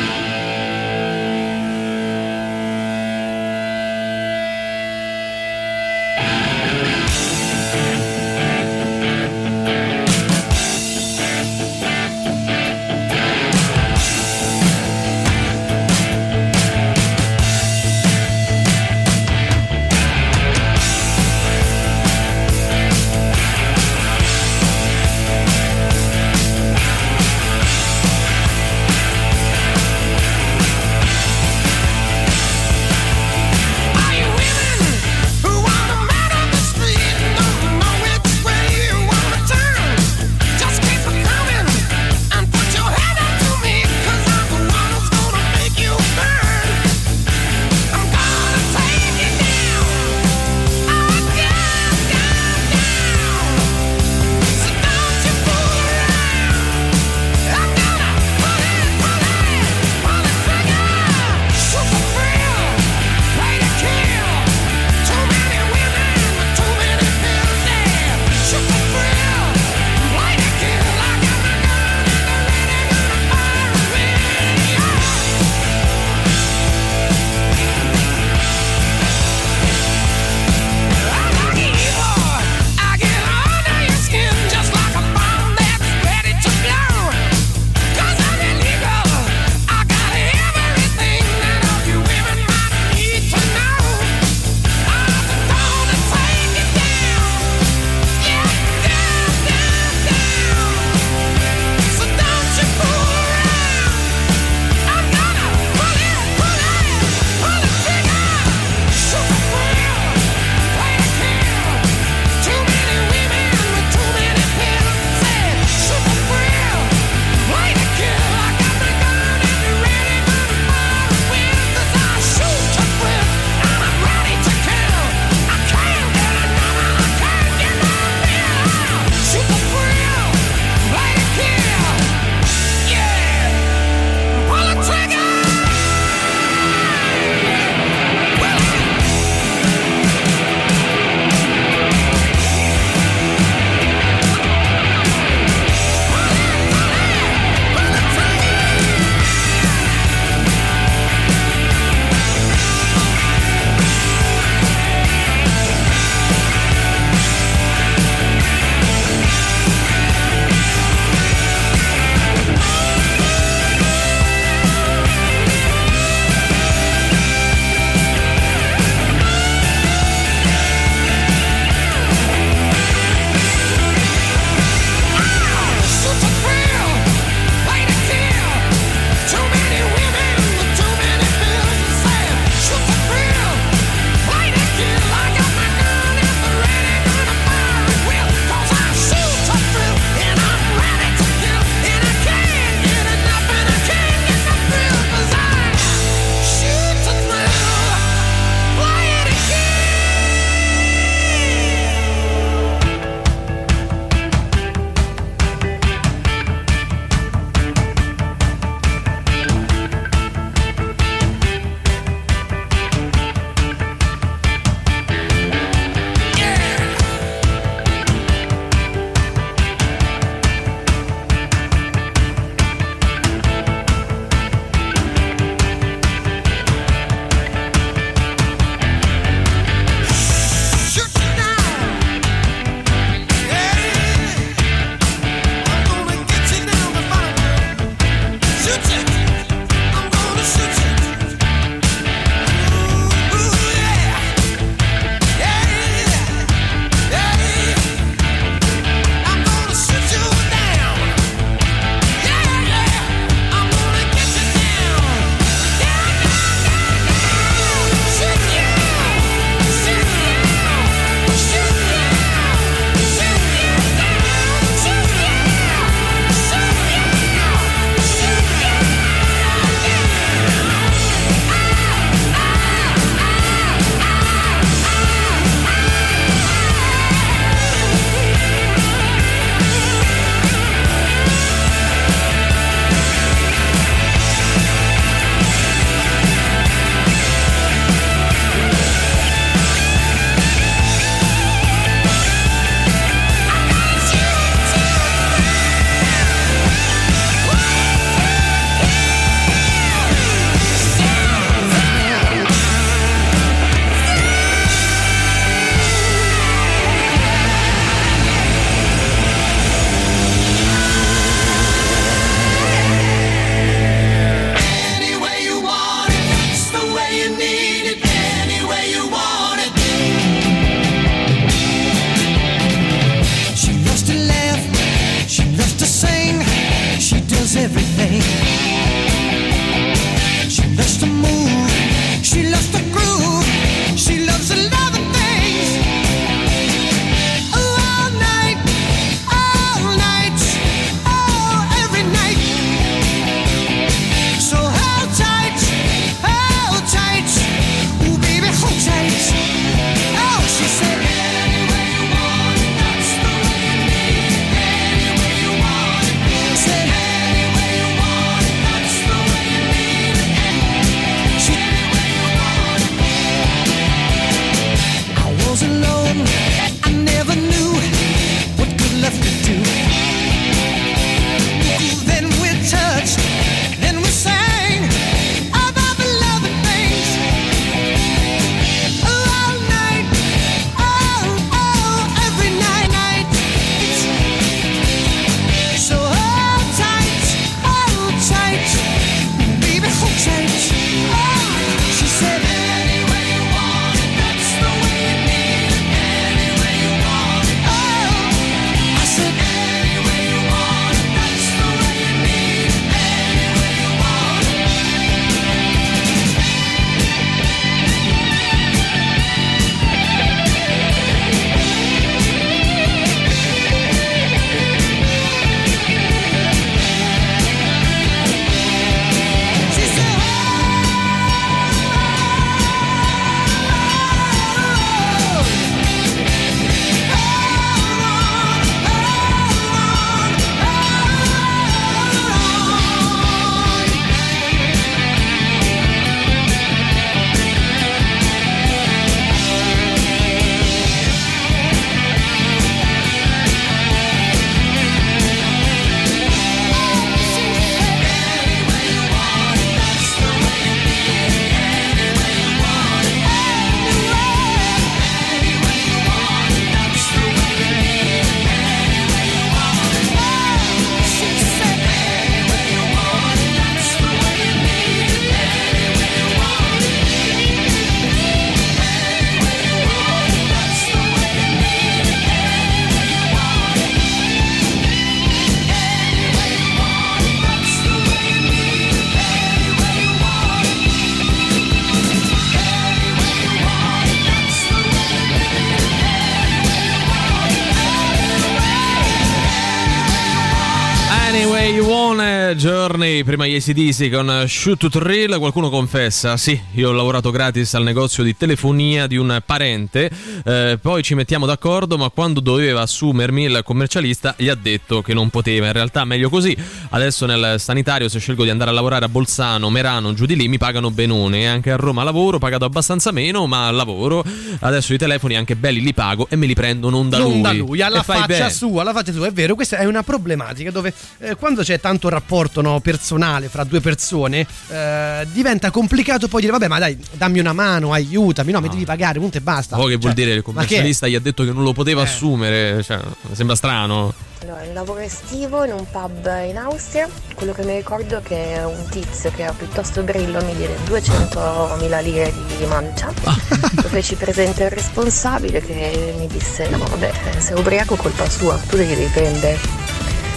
Journey, prima gli ACDC con Shoot to Thrill, qualcuno confessa, sì, io ho lavorato gratis al negozio di telefonia di un parente, eh, poi ci mettiamo d'accordo, ma quando doveva assumermi il commercialista gli ha detto che non poteva, in realtà meglio così, adesso nel sanitario se scelgo di andare a lavorare a Bolzano, Merano, giù di lì mi pagano benone, anche a Roma lavoro, pagato abbastanza meno, ma lavoro, adesso i telefoni anche belli li pago e me li prendo non da non lui. da lui, alla faccia bene. sua, alla faccia sua, è vero, questa è una problematica dove eh, quando c'è tanto rapporto no, personale fra due persone eh, diventa complicato poi dire vabbè ma dai dammi una mano, aiutami, no mi devi pagare, punto e basta. Oh, che vuol Cioè, dire il commercialista gli ha detto che non lo poteva Eh. assumere, cioè, sembra strano. Allora, un lavoro estivo in un pub in Austria, quello che mi ricordo è che un tizio che era piuttosto brillo mi diede 200.000 lire di mancia, [LAUGHS] lo feci presente il responsabile che mi disse no vabbè se è ubriaco colpa sua, tu devi riprendere.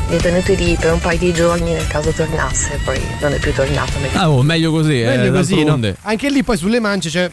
Mi è tenuto lì per un paio di giorni nel caso tornasse, poi non è più tornato. Ah, oh, meglio così, eh, Meglio così, no? Anche lì poi sulle mance, cioè,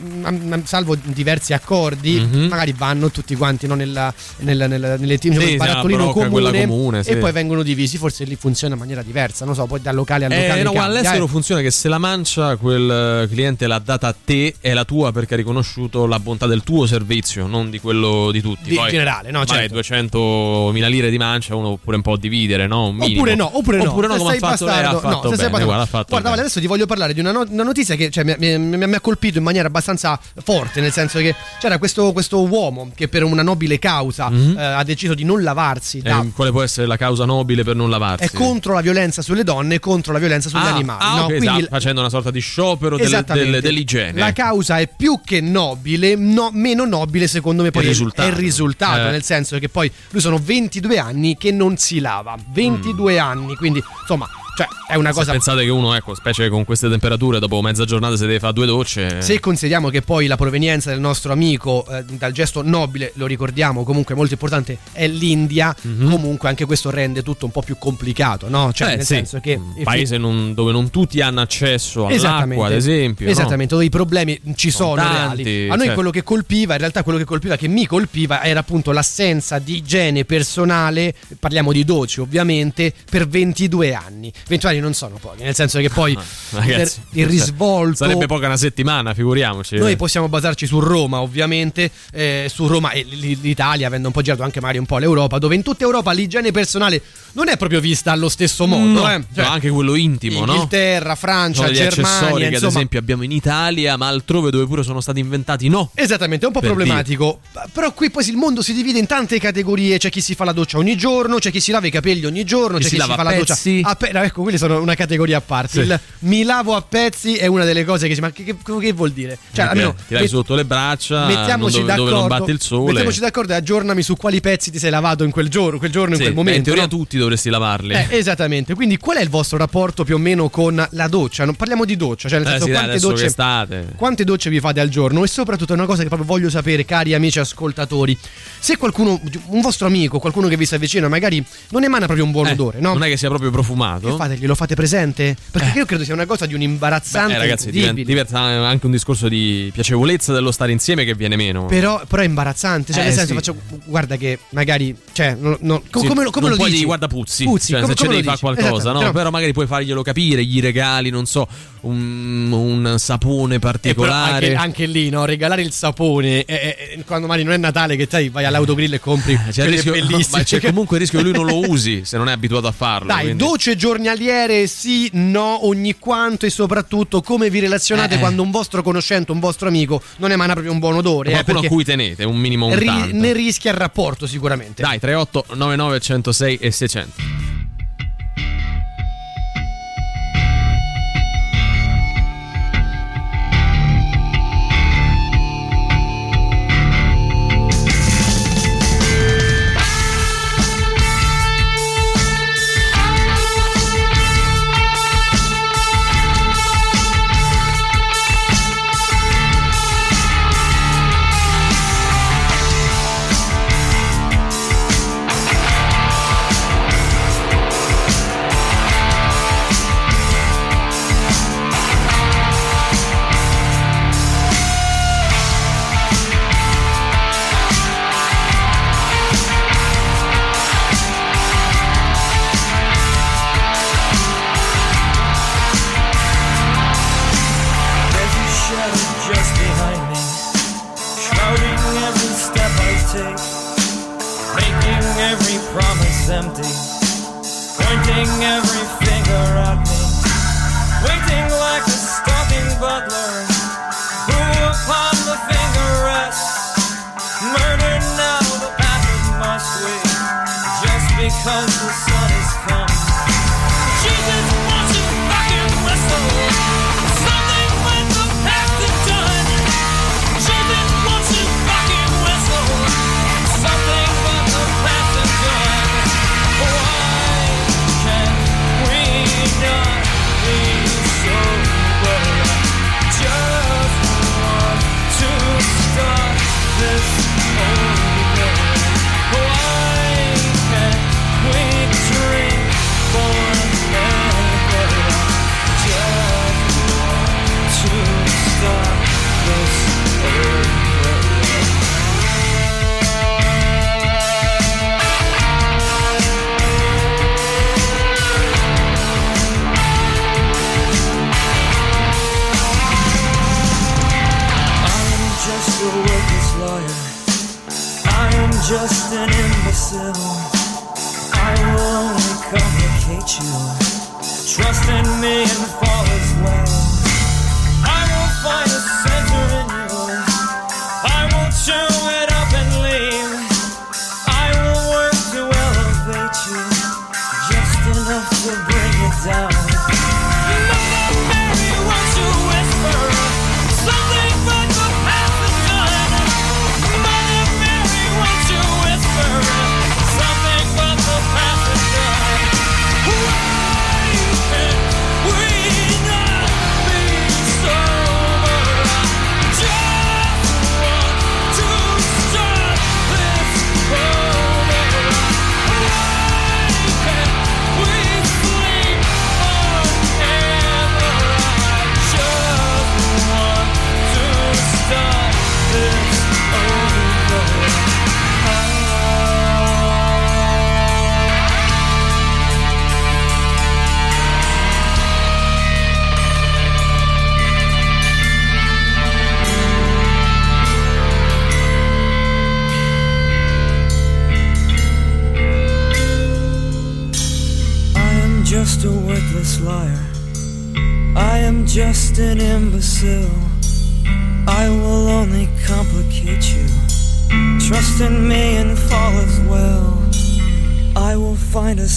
salvo diversi accordi, Mhm. magari vanno tutti quanti no, nella, nella- nella- nelle team, Sì, sì, barattolino brocca, comune, comune, sì. e poi vengono divisi, forse lì funziona in maniera diversa, non so, poi dal locale al locale. Eh, no, ma cambia, all'estero eh. funziona che se la mancia quel eh, cliente l'ha data a te, è la tua perché ha riconosciuto la bontà del tuo servizio, non di quello di tutti. Di Poi, generale, no, certo. 200.000 lire di mancia uno pure un po' dividere, no? Un minimo. Oppure no, oppure no, Oppure no, se come ha sei fatto lei, ha fatto no, se sei bene, bastardo- guarda, fatto Guarda. Vale, adesso ti voglio parlare di una, no- una notizia che cioè, mi, mi- mi- mi ha colpito in maniera abbastanza forte, nel senso che c'era questo, questo uomo che per una nobile causa Mhm. eh, ha deciso di non lavarsi da Eh, quale può essere la causa nobile per non lavarsi? è contro la violenza sulle donne e contro la violenza sugli Ah, animali. ah, no? ok, Quindi sta facendo una sorta di sciopero delle- delle- dell'igiene. La causa è più che nobile, no- meno nobile secondo me poi Il risultato. è il risultato, Eh. nel senso che poi lui sono 22 anni che non si lava, 22 anni, quindi insomma, cioè è una Se cosa pensate che uno, ecco, specie con queste temperature, dopo mezza giornata si deve fare due docce. Se consideriamo che poi la provenienza del nostro amico eh, dal gesto nobile, lo ricordiamo, comunque molto importante, è l'India, comunque anche questo rende tutto un po' più complicato, no? Cioè. Eh, nel sì, senso che un paese non- dove non tutti hanno accesso all'acqua, ad esempio. no? Esattamente, dove i problemi ci sono, Sono tanti, reali. A noi certo. quello che colpiva, in realtà quello che colpiva, che mi colpiva, era appunto l'assenza di igiene personale, parliamo di doci ovviamente, per 22 anni. 22 anni non sono pochi, nel senso che poi [LAUGHS] Ragazzi, il, risvolto... Sarebbe poca una settimana, figuriamoci. Noi possiamo basarci su Roma, ovviamente, eh, su Roma e l'Italia, avendo un po' girato anche magari un po' l'Europa, dove in tutta Europa l'igiene personale non è proprio vista allo stesso modo. No, eh. no, anche quello intimo, no? Inghilterra, Francia, Germania, accessori che ad insomma, esempio abbiamo in Italia, ma altrove dove pure sono stati inventati no. Esattamente, è un po' Per problematico. Però qui poi il mondo si divide in tante categorie. C'è chi si fa la doccia ogni giorno, c'è chi si lava i capelli ogni giorno, Chi c'è si chi si fa la doccia pezzi. a pe- Ecco, quelle sono una categoria a parte. Sì. Il mi lavo a pezzi è una delle cose che si. Ma che, che- che vuol dire? Cioè, almeno. ti met- sotto le braccia, Mettiamoci dove, d'accordo. dove non batte il sole. Mettiamoci d'accordo e aggiornami su quali pezzi ti sei lavato in quel giorno, quel giorno, Sì, in quel momento. in teoria no? tutti dovresti lavarli. Eh, esattamente, quindi qual è il vostro rapporto più o meno con la doccia? Non parliamo di doccia, cioè nel Eh, senso sì, dai, quante docce estate. quante docce vi fate al giorno? E soprattutto è una cosa che proprio voglio sapere, cari amici ascoltatori. Se qualcuno, un vostro amico, qualcuno che vi sta vicino, magari non emana proprio un buon Eh, odore, no? Non è che sia proprio profumato. Che fate? Glielo fate presente? Perché io credo sia una cosa di un imbarazzante. Eh, ragazzi, diventa, anche un discorso di piacevolezza dello stare insieme che viene meno. Però, però è imbarazzante, cioè Eh, nel senso sì. faccio, guarda che magari, cioè, no, no, Sì, come, lo- come non lo puoi dici? dire, guarda puzzi, Puzzi, cioè, come- se ci come devi lo fare qualcosa, Esatto, no? Però magari puoi farglielo capire, gli regali, non so, un, un sapone E però particolare. anche, anche lì, no? Regalare il sapone eh, eh, quando magari non è Natale, che sai, vai all'autogrill e compri C'è, rischio, [LAUGHS] ma c'è comunque il rischio che lui non lo usi se non è abituato a farlo. Dai, quindi- docce giornaliere, sì, no, ogni quanto e soprattutto come vi relazionate Eh. quando un vostro conoscente, un vostro amico non emana proprio un buon odore. eh, qualcuno a perché cui tenete, un minimo un ri- ne rischia il rapporto sicuramente. Dai, 38 99 106 e 600.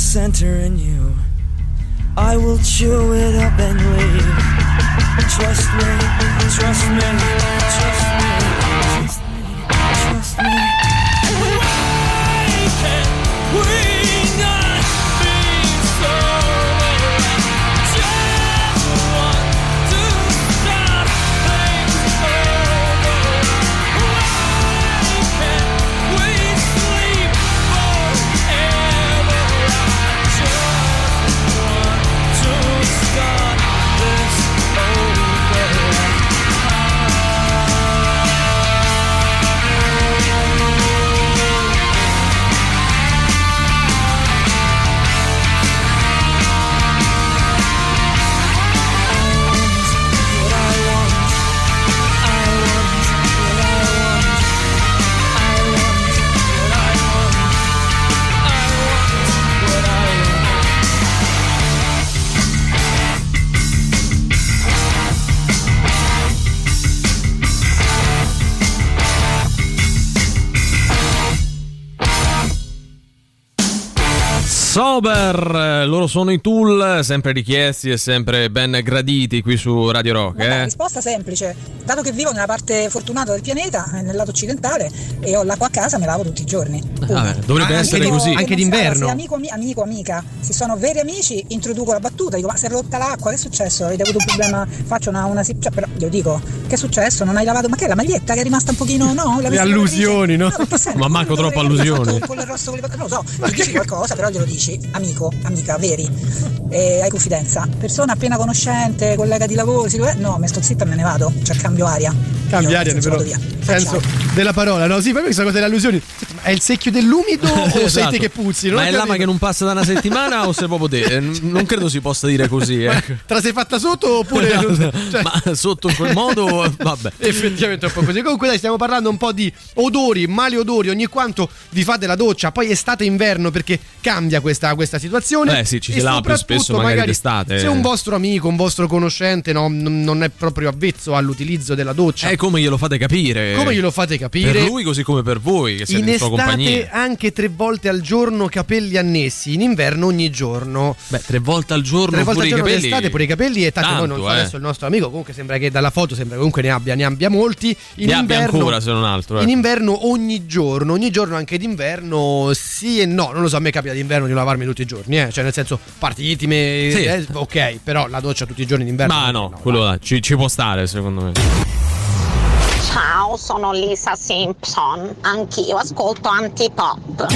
center in you. I will chew it up and leave. Trust me, trust me, trust me. Sober, loro sono i tool, sempre richiesti e sempre ben graditi qui su Radio Rock. Eh? La risposta semplice, dato che vivo nella parte fortunata del pianeta, eh, nel lato occidentale, e ho l'acqua a casa, me lavo tutti i giorni. Ah, dovrebbe ah, essere così, anche d'inverno. Se amico, amico, amica, se sono veri amici, introduco la battuta, dico ma si è rotta l'acqua, che è successo? Hai avuto un problema? Faccio una... una cioè, però glielo dico, che è successo? Non hai lavato? Ma che è la maglietta che è rimasta un pochino... No, la Le allusioni, no? no ma manco troppo allusioni. Con il rosso, con le... non lo so, ma ti dici qualcosa, però glielo dici amico, amica, veri, e hai confidenza. Persona appena conoscente, collega di lavoro, si... no, mi sto zitta e me ne vado, cioè cambio aria. Cambio Io, aria, ne vado Via. Senso della parola, no? Sì, poi questa cosa delle allusioni. È il secchio dell'umido [LAUGHS] esatto. o senti che puzzi? Non Ma è lama che non passa da una settimana o se proprio te? Eh, non credo si possa dire così. Eh. Te la sei fatta sotto oppure. No, no. [LAUGHS] Cioè... Ma sotto in quel modo, vabbè. Effettivamente è un po' così. Comunque, dai, stiamo parlando un po' di odori, mali odori, ogni quanto vi fate la doccia. Poi estate-inverno perché cambia questa questa situazione. Beh, sì, ci si E soprattutto, spesso magari d'estate. Se un vostro amico, un vostro conoscente no, non è proprio avvezzo all'utilizzo della doccia, Eh, come glielo fate capire? come glielo fate capire? Per lui così come per voi, che siete in in, sua compagnia. anche tre volte al giorno capelli annessi, in inverno ogni giorno. Beh, tre volte al giorno Tre volte pure al i giorno capelli. d'estate pure i capelli e tanto, Tanto, noi non so eh. adesso il nostro amico comunque sembra che dalla foto sembra comunque ne abbia, ne abbia molti in abbia inverno ancora se non altro. eh. in inverno ogni giorno, ogni giorno anche d'inverno, sì e no, non lo so, a me capita d'inverno di lavarmi tutti i giorni, eh? cioè nel senso parti intime, Sì. eh, ok, però la doccia tutti i giorni d'inverno. Ma no, quello là, ci, ci può stare secondo me. Ciao, sono Lisa Simpson. Anch'io ascolto antipop.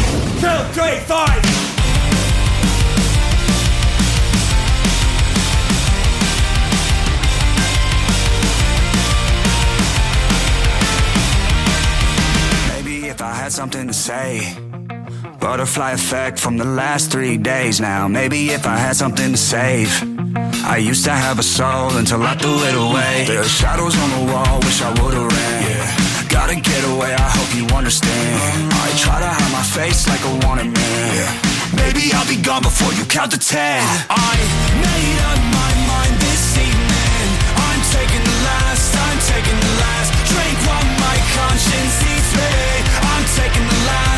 Maybe if I had something to say. Butterfly effect from the last three days now. Maybe if I had something to save. I used to have a soul until I threw it away. There are shadows on the wall, wish I would've ran. Yeah. Gotta get away, I hope you understand. I try to hide my face like a wanted man. Maybe I'll be gone before you count to ten. I made up my mind this evening. I'm taking the last, I'm taking the last drink while my conscience eats me. I'm taking the last,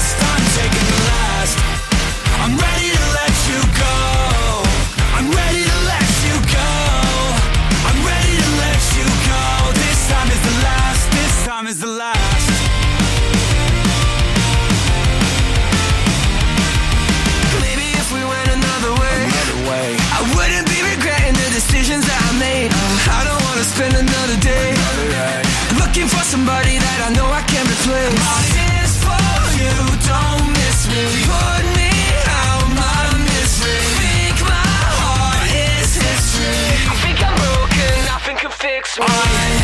somebody that I know I can replace. My for you, don't miss me. next one.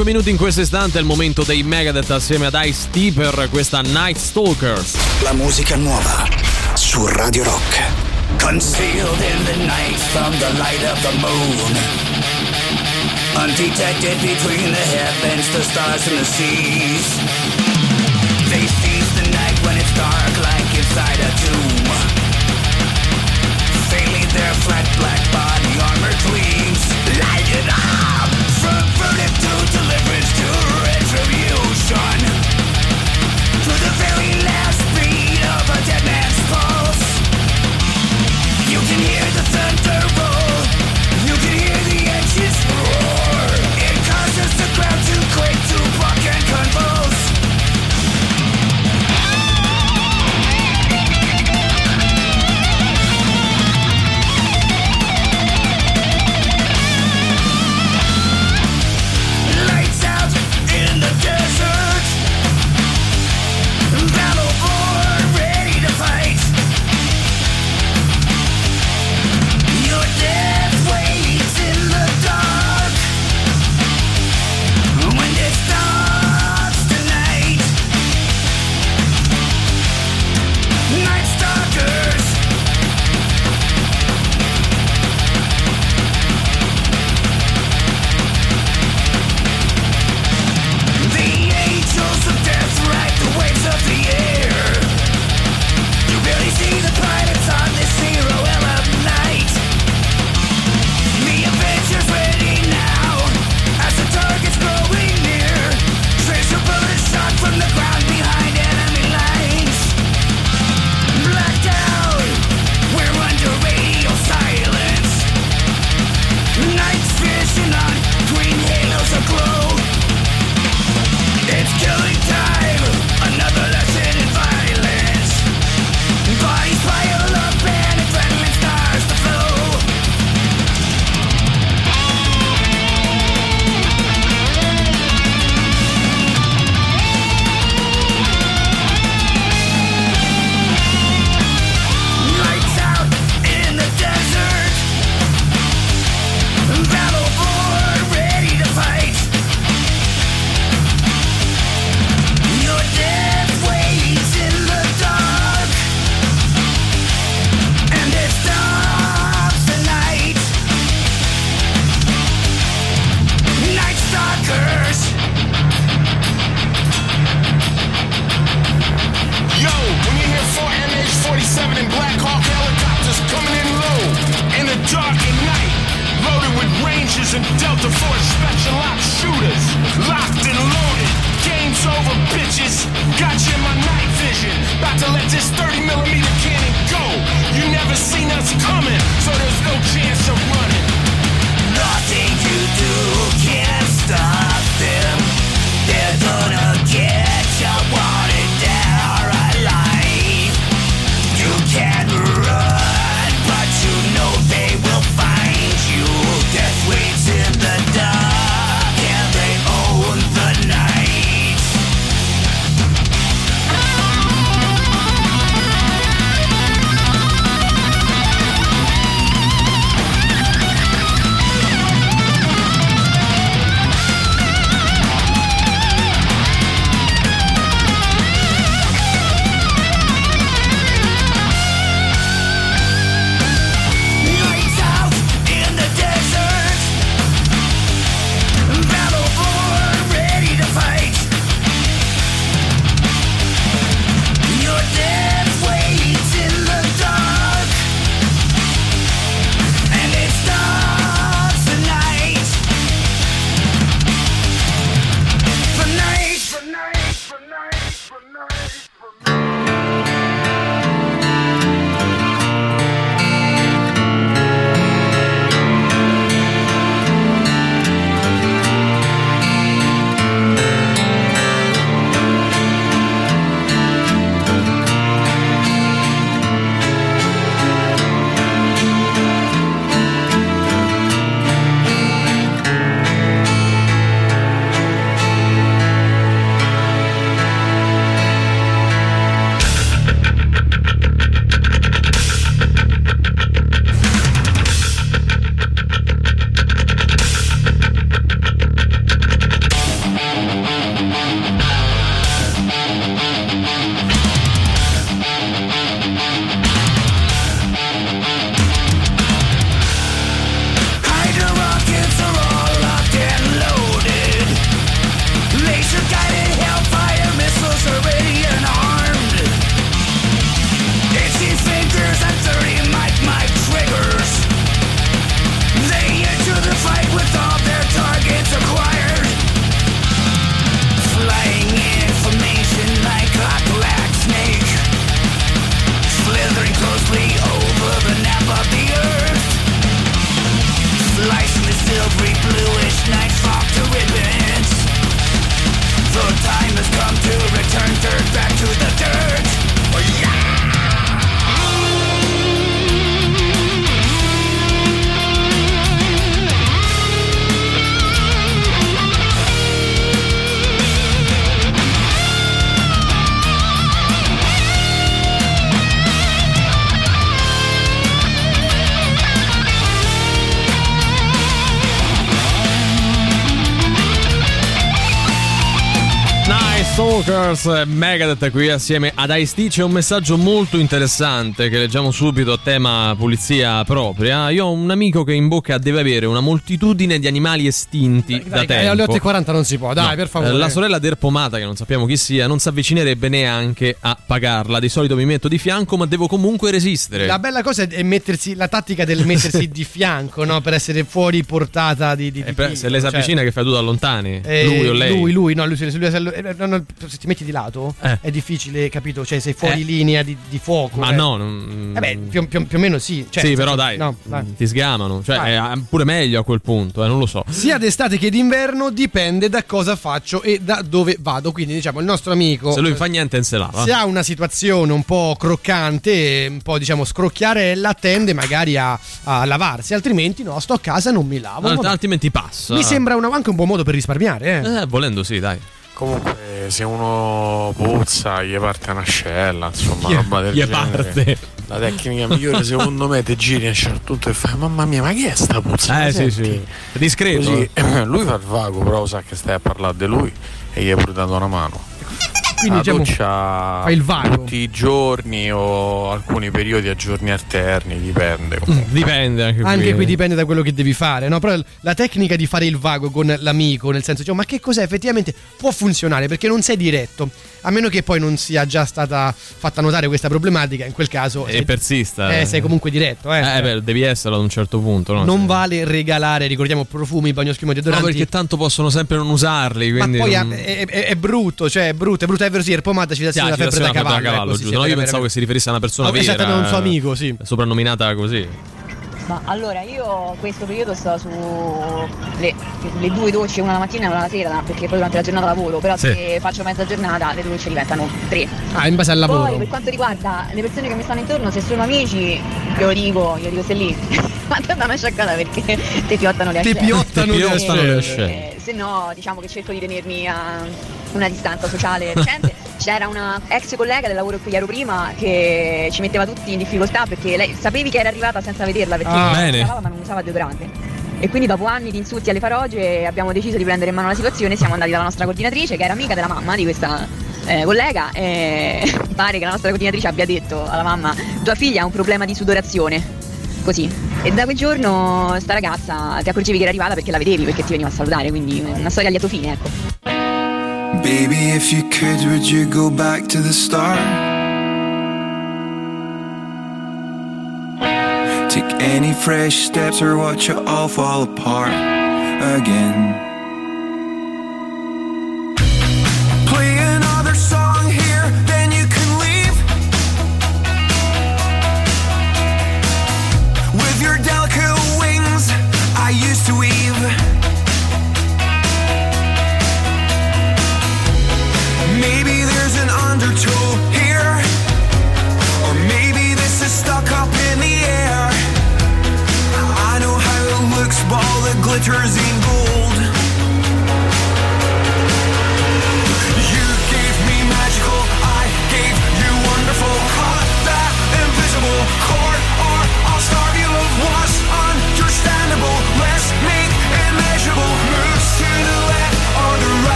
35 minuti in questo istante è il momento dei Megadeth assieme ad Ice T per questa Night Stalkers. La musica nuova su Radio Rock. Concealed in the night from the light of the moon. Undetected between the heavens, the stars, and the seas. They seize the night when it's dark, like inside a tomb. Failing their flat black body armor gleams. Stalkers, Megadeth qui assieme ad Ice-T c'è un messaggio molto interessante che leggiamo subito a tema pulizia propria. Io ho un amico che in bocca deve avere una moltitudine di animali estinti da Dai, tempo. alle 8.40 non si può, dai, No, per favore. La sorella derpomata, che non sappiamo chi sia, non si avvicinerebbe neanche a pagarla. Di solito mi metto di fianco, ma devo comunque resistere. La bella cosa è mettersi la tattica del mettersi di fianco, no? Per essere fuori portata di. di, di Eh, beh, se lei si cioè- avvicina, che fai tu da lontani? Eh, lui o lei? Lui, lui, no, lui, se, lui- se- eh, no, no, se ti metti di lato Eh. è difficile, capito? Cioè, sei fuori Eh. linea di, di fuoco. Ma eh. no, non- Eh beh, più, più- più o meno sì. Cioè, sì, però dai, no, dai. ti sgamano. Cioè, Vai. è pure meglio a quel punto, eh, non lo so. Sia d'estate che d'inverno dipende da cosa faccio e da dove vado. Quindi, diciamo, il nostro amico. Se lui fa niente, se lava. Se ha una situazione un po' croccante, un po' diciamo scrocchiarella, tende magari a, a lavarsi, altrimenti no, sto a casa e non mi lavo. Alt- altrimenti passa. Mi sembra una- anche un buon modo per risparmiare. Eh. Eh, volendo sì, dai. Comunque, se uno puzza, gli parte una scella, insomma, Gli- roba del gli genere. parte. La tecnica migliore, secondo me, te giri a un certo punto e fai: Mamma mia, ma chi è sta puzza? Eh, sì, senti?" sì. Discreto. Così, [CLEARS THROAT] lui fa il vago, però sa che stai a parlare di lui e gli hai pure dato una mano. Quindi la diciamo doccia fai il vago. tutti i giorni o alcuni periodi a giorni alterni, dipende. comunque. Dipende anche, Anche qui dipende da quello che devi fare, no? Però la tecnica di fare il vago con l'amico, nel senso, cioè, ma che cos'è effettivamente può funzionare perché non sei diretto. A meno che poi non sia già stata fatta notare questa problematica, in quel caso E sei- persista. eh, sei comunque diretto, eh. Eh, beh, devi esserlo ad un certo punto, no? non vale regalare, ricordiamo, profumi, bagnoschiuma, No, deodoranti. perché tanto possono sempre non usarli. ma Quindi poi non- è, è- è brutto, cioè è brutto, è brutto, è vero sì, il pomata ci dà Sì, la febbre da cavallo, da cavallo, ecco, sì, giusto? sì, No, io pensavo che si riferisse a una persona Oh, vera. esatto, a un suo amico, sì. Soprannominata così. Ma allora io questo periodo sto su le, due docce, una la mattina e una la sera, perché poi durante la giornata lavoro, però Sì. se faccio mezza giornata le docce diventano tre. Ah, in base al Poi lavoro. per quanto riguarda le persone che mi stanno intorno, se sono amici, glielo dico, glielo dico se lì. [LAUGHS] Ma te da una sciaccata perché ti piottano le ascelle. le piottano ascelle. le ascelle. Eh, Se no, diciamo che cerco di tenermi a una distanza sociale [LAUGHS] decente. C'era una ex collega del lavoro in cui ero prima che ci metteva tutti in difficoltà perché lei sapevi che era arrivata senza vederla perché Ah, bene. lavava ma non usava deodorante. E quindi dopo anni di insulti alle faroge abbiamo deciso di prendere in mano la situazione, siamo andati dalla nostra coordinatrice che era amica della mamma di questa eh, collega e [LAUGHS] pare che la nostra coordinatrice abbia detto alla mamma tua figlia ha un problema di sudorazione. Così. E da quel giorno sta ragazza ti accorgevi che era arrivata perché la vedevi, perché ti veniva a salutare, quindi una storia a lieto fine, ecco. Baby, if you could, would you go back to the start? Take any fresh steps or watch it all fall apart again.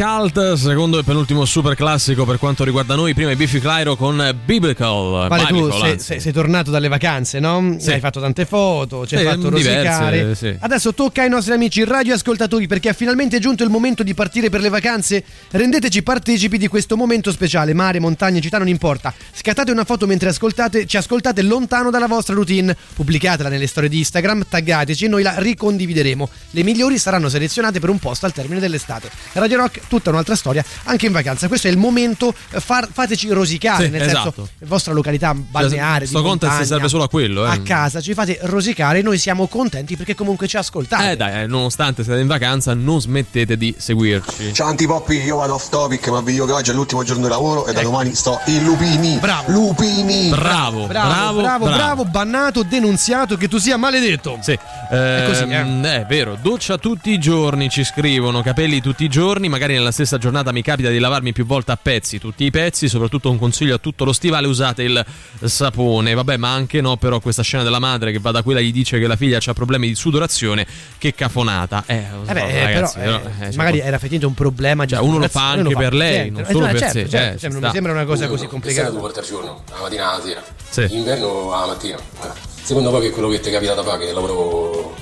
Cult, secondo e penultimo super classico per quanto riguarda noi. Prima i Biffy Clyro con Biblical. Vale, tu Biblical, sei, anzi. sei- sei tornato dalle vacanze, no? Sì. Hai fatto tante foto, ci hai Sì, fatto diverse, rosicare. sì. Adesso tocca ai nostri amici radioascoltatori perché è finalmente giunto il momento di partire per le vacanze. Rendeteci partecipi di questo momento speciale. Mare, montagne, città, non importa. Scattate una foto mentre ascoltate, ci ascoltate lontano dalla vostra routine. Pubblicatela nelle storie di Instagram, taggateci e noi la ricondivideremo. Le migliori saranno selezionate per un post al termine dell'estate. Radio Rock, tutta un'altra storia, anche in vacanza. Questo è il momento, eh, far- fateci rosicare, Sì, nel esatto. senso, vostra località balneare. Sto di contest montagna, serve solo a quello, eh. A casa ci fate rosicare noi siamo contenti perché comunque ci ascoltate. Eh dai, eh, nonostante siete in vacanza, non smettete di seguirci. Ciao Antipoppi, io vado off topic, ma vi dico che oggi è l'ultimo giorno di lavoro e da domani sto in Lupini. Bravo. Lupini. Bravo, Bravo, bravo, bravo, bannato, denunziato, che tu sia maledetto. Sì, È così, Ehm, è vero, doccia tutti i giorni ci scrivono, capelli tutti i giorni. giorni, magari nella stessa giornata mi capita di lavarmi più volte a pezzi tutti i pezzi, soprattutto un consiglio a tutto lo stivale, usate il sapone. Vabbè, ma anche no, però questa scena della madre che va da quella e gli dice che la figlia ha problemi di sudorazione, che cafonata. Eh, lo so, Eh beh, eh, ragazzi, però, però, eh, eh, cioè, magari era effettivamente un problema di Cioè, uno lo fa anche uno per lei, niente. non Eh, solo no, per certo, sé, certo, eh, ci cioè, non sta. mi sembra una cosa così Estate tu complicata. porti al giorno, la mattina alla sera. Sì. Inverno alla mattina. Eh. Secondo voi che è quello che ti capita da fare, che lavoro,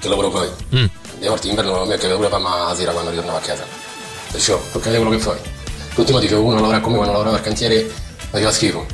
che lavoro fai? Mm. Le volte inverno a me capita pure a fare la sera quando ritornavo a casa. Perciò, capire quello che fai. L'ultimo dicevo, uno lavora con me quando lavorava al cantiere, faceva schifo.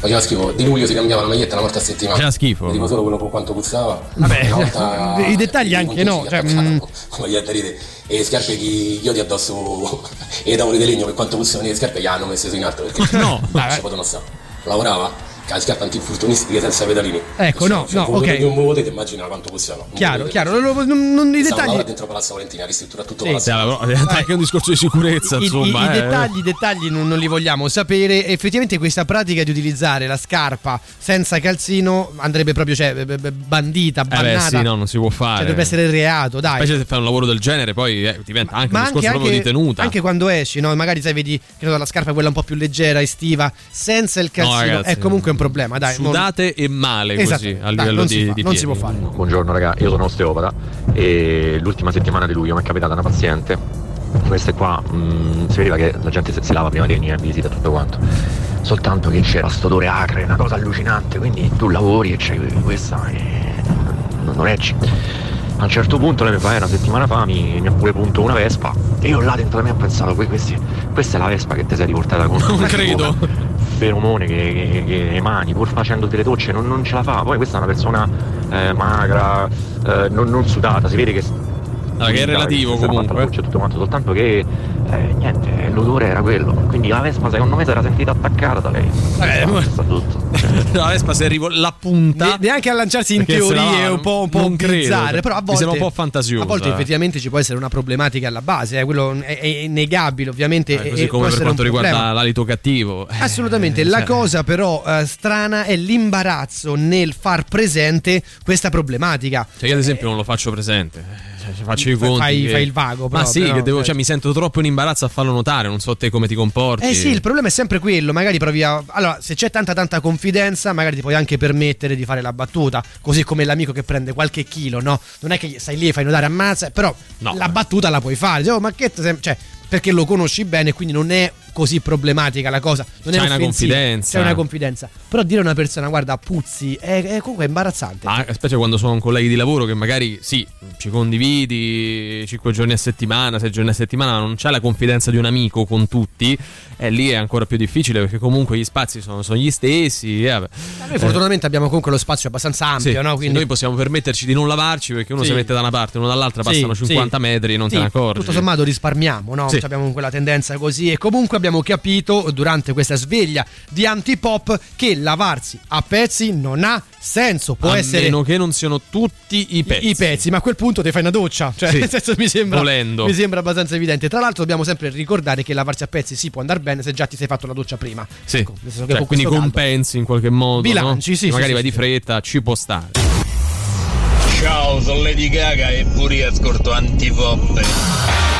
Faceva schifo. Di luglio si cambiava la maglietta una volta a settimana. Faceva schifo. Dico solo quello con quanto puzzava. Vabbè, volta- [LAUGHS] i dettagli anche no. Cioè, mm, [LAUGHS] maglietta ride e scarpe che io ti addosso [LAUGHS] e i tavoli di legno per quanto puzzavano le scarpe gli hanno messe su in alto perché No, non ci potevano stare lavorava con le scarpe antinfortunistiche senza pedalini Ecco, no, Cioè, no, ok. un muovete immagina quanto puzzavano Chiaro, chiaro. Non, non- non- i dettagli. dentro Palazzo Valentina ha ristrutturato tutto Sì. Palazzo Sì, allora, che è un discorso di sicurezza, I, i- insomma. i eh. dettagli, i dettagli non, non li vogliamo sapere. Effettivamente, questa pratica di utilizzare la scarpa senza calzino andrebbe proprio cioè, bandita, Eh beh, bannata. sì, no, non si può fare. Cioè, dovrebbe essere reato, dai. Specie se fai un lavoro del genere, poi eh, diventa anche Ma un discorso proprio di tenuta. anche quando esci, no? magari sai, vedi che la scarpa è quella un po' più leggera, estiva, senza il calzino, ragazzi, è comunque un problema. Dai, non- Sudate e male Esatto, così a dai, livello non di, fa, di non si può fare. Buongiorno raga, io sono osteopata e l'ultima settimana di luglio mi è capitata una paziente, questa qua, mm, si vedeva che la gente si, si lava prima di venire a visita e tutto quanto, soltanto che c'era sto odore acre, una cosa allucinante, quindi tu lavori e c'hai questa e non, non reggi. A un certo punto lei mi fa, eh, una settimana fa mi, mi ha pure punto una Vespa e io là dentro di me ho pensato, "Que- questi- questa è la Vespa che ti sei riportata con Non credo. Feromone che, che, che emani pur facendo delle docce non, non ce la fa. Poi questa è una persona eh, magra eh, non, non sudata. Si vede che Ah, che è relativo si comunque. e tutto quanto soltanto che eh, niente l'odore era quello quindi la Vespa secondo me si era sentita attaccata da lei Eh, tutto. [LAUGHS] la Vespa se arrivo la punta Ne- neanche a lanciarsi in teorie la- un po', un po' non credo, bizzarre, cioè, però a volte sembra un po' fantasioso, A volte eh. effettivamente ci può essere una problematica alla base, eh, quello è, è innegabile, ovviamente. Eh, così e come per quanto riguarda problema. l'alito cattivo. Eh, Assolutamente, la cioè, cosa però eh, strana è l'imbarazzo nel far presente questa problematica. Cioè, io ad esempio non lo faccio presente. Cioè, ci faccio i conti. fai- che- fai il vago, Ma però, sì, però, che devo, certo. cioè, mi sento troppo in imbarazzo a farlo notare. Non so te come ti comporti. Eh sì, il problema è sempre quello, magari provi a... Allora, se c'è tanta tanta confidenza, magari ti puoi anche permettere di fare la battuta, così come l'amico che prende qualche chilo, no? Non è che stai lì e fai notare ammazza, però la battuta la puoi fare. Oh, ma che... te sem-" Cioè, perché lo conosci bene, quindi non è così problematica la cosa. Non è C'hai una confidenza. C'è una confidenza. Però dire a una persona, guarda, puzzi, è, è comunque imbarazzante. Ah, specie quando sono colleghi di lavoro che magari sì, ci condividi 5 giorni a settimana, 6 giorni a settimana, ma non c'è la confidenza di un amico con tutti, e lì è ancora più difficile perché comunque gli spazi sono, sono gli stessi. eh, vabbè. Noi fortunatamente abbiamo comunque lo spazio abbastanza ampio, Sì, no? sì, Quindi noi possiamo permetterci di non lavarci perché uno Sì. si mette da una parte uno dall'altra, Sì, passano sì. 50 metri e non Sì, te ne accorgi. Tutto sommato risparmiamo, no? Sì. Abbiamo quella tendenza così. E comunque abbiamo capito durante questa sveglia di antipop che lavarsi a pezzi non ha senso. Può a essere meno che non siano tutti i pezzi. i pezzi, ma a quel punto ti fai una doccia. Cioè, Sì. nel senso mi sembra, Volendo. mi sembra abbastanza evidente. Tra l'altro, dobbiamo sempre ricordare che lavarsi a pezzi si può andare bene se già ti sei fatto la doccia prima. Sì. Ecco, nel senso che Cioè, con quindi questo caldo- compensi in qualche modo. Bilanci, no? sì, Magari sì, vai sì. di fretta, ci può stare. Ciao, sono Lady Gaga e pure io ascolto antipop.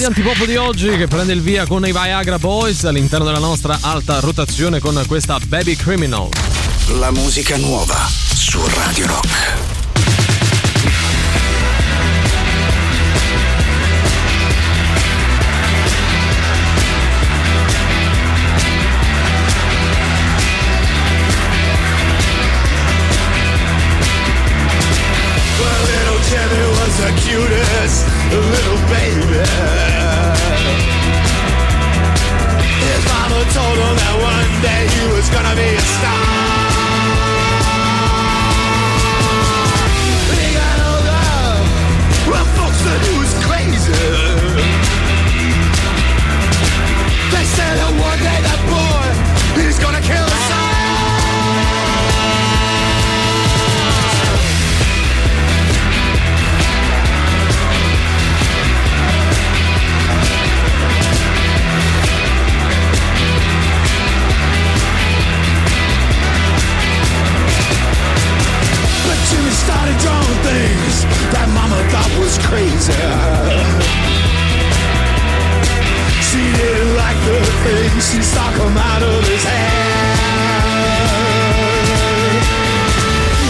Di antipop di oggi che prende il via con i Viagra Boys all'interno della nostra alta rotazione con questa Baby Criminal. La musica nuova su Radio Rock. Was the cutest little baby. His mama told him that one day he was gonna be a star. He got older. Well, folks said he was crazy. Crazy. She didn't like the things she saw come out of his head.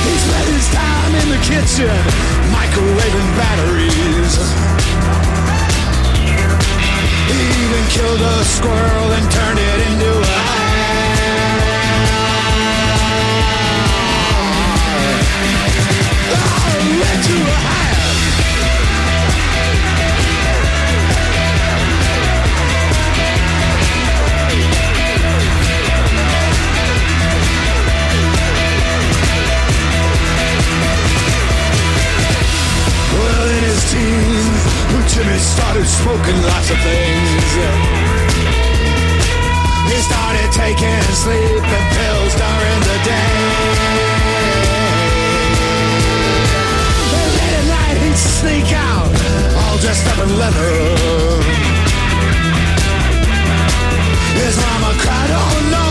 He spent his time in the kitchen, microwaving batteries. He even killed a squirrel and turned it into a into oh, a hat. Started smoking lots of things. He started taking sleeping pills during the day. But late at night he'd sneak out, all dressed up in leather. His mama cried, oh no,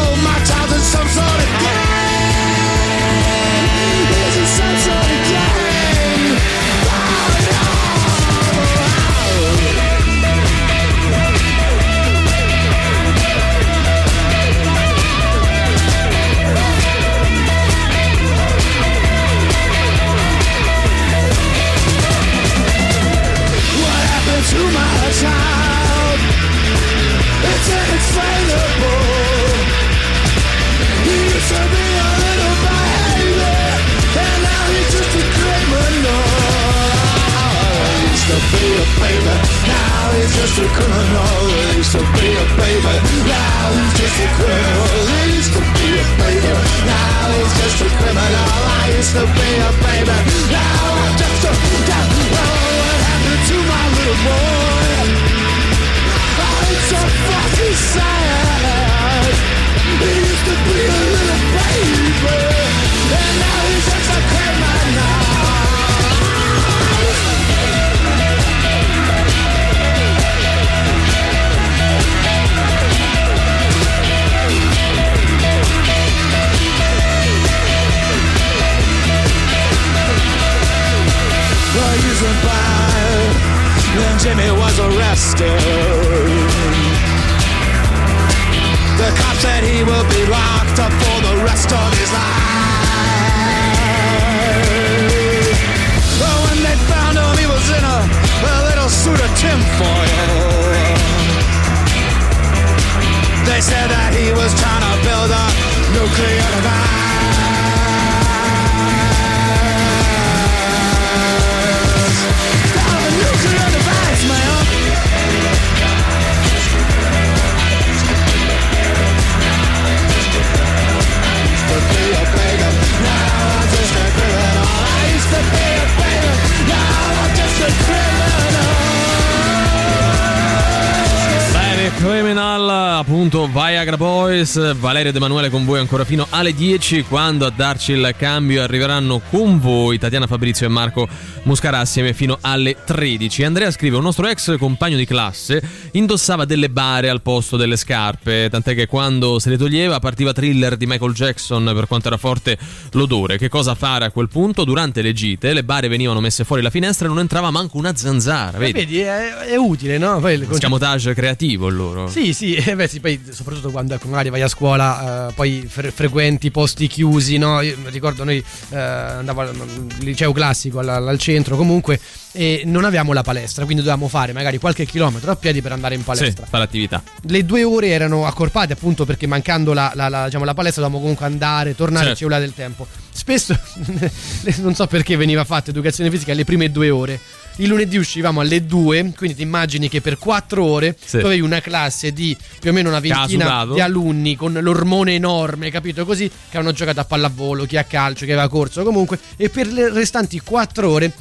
Boys, Valerio De Manuele con voi ancora fino alle 10 quando a darci il cambio arriveranno con voi Tatiana Fabrizio e Marco Muscarà assieme fino alle 13. Andrea scrive un nostro ex compagno di classe indossava delle bare al posto delle scarpe, tant'è che quando se le toglieva partiva thriller di Michael Jackson per quanto era forte l'odore. Che cosa fare a quel punto? Durante le gite le bare venivano messe fuori la finestra e non entrava manco una zanzara, Eh, vedi? Vedi, è, è utile, no? Poi il concetto- Scamotage creativo loro. Sì, sì, [LAUGHS] eh, beh, sì, poi soprattutto quando ecco, magari vai a scuola, eh, poi fre- frequenti posti chiusi, no? Io ricordo noi eh, andavo al al liceo classico al, al centro comunque e non avevamo la palestra, quindi dovevamo fare magari qualche chilometro a piedi per andare in palestra. Sì, fare attività. Le due ore erano accorpate appunto perché mancando la, la- la- diciamo, la palestra dovevamo comunque andare, tornare, Certo. ci voleva del tempo. Spesso, [LAUGHS] non so perché veniva fatta educazione fisica le prime due ore. Il lunedì uscivamo alle 2, quindi ti immagini che per 4 ore Sì. tu avevi una classe di più o meno una ventina di alunni con l'ormone enorme, capito così? Che hanno giocato a pallavolo, chi a calcio, chi aveva corso comunque. E per le restanti 4 ore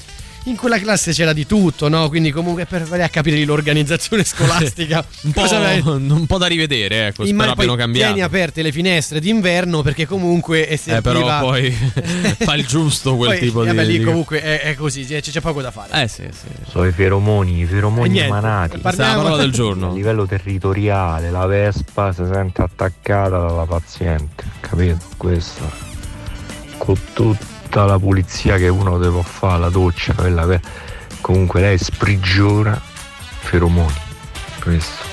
in quella classe c'era di tutto, no? Quindi comunque per vai a capire lì l'organizzazione [LAUGHS] scolastica. Un po', [LAUGHS] un po' da rivedere, ecco, spero Immagino abbiano cambiato. tieni aperte le finestre d'inverno perché comunque è Eh, serviva... però poi [LAUGHS] fa il giusto quel Poi, tipo di... vabbè, lì comunque è, è così, c'è, c'è poco da fare. Eh sì, sì. Sono i feromoni, i feromoni emanati. parliamo- è la parola del giorno. A livello territoriale, la Vespa si sente attaccata dalla paziente, capito? Questo. Con tutta la pulizia che uno deve fare, la doccia, quella che... Comunque lei sprigiona feromoni. Questo.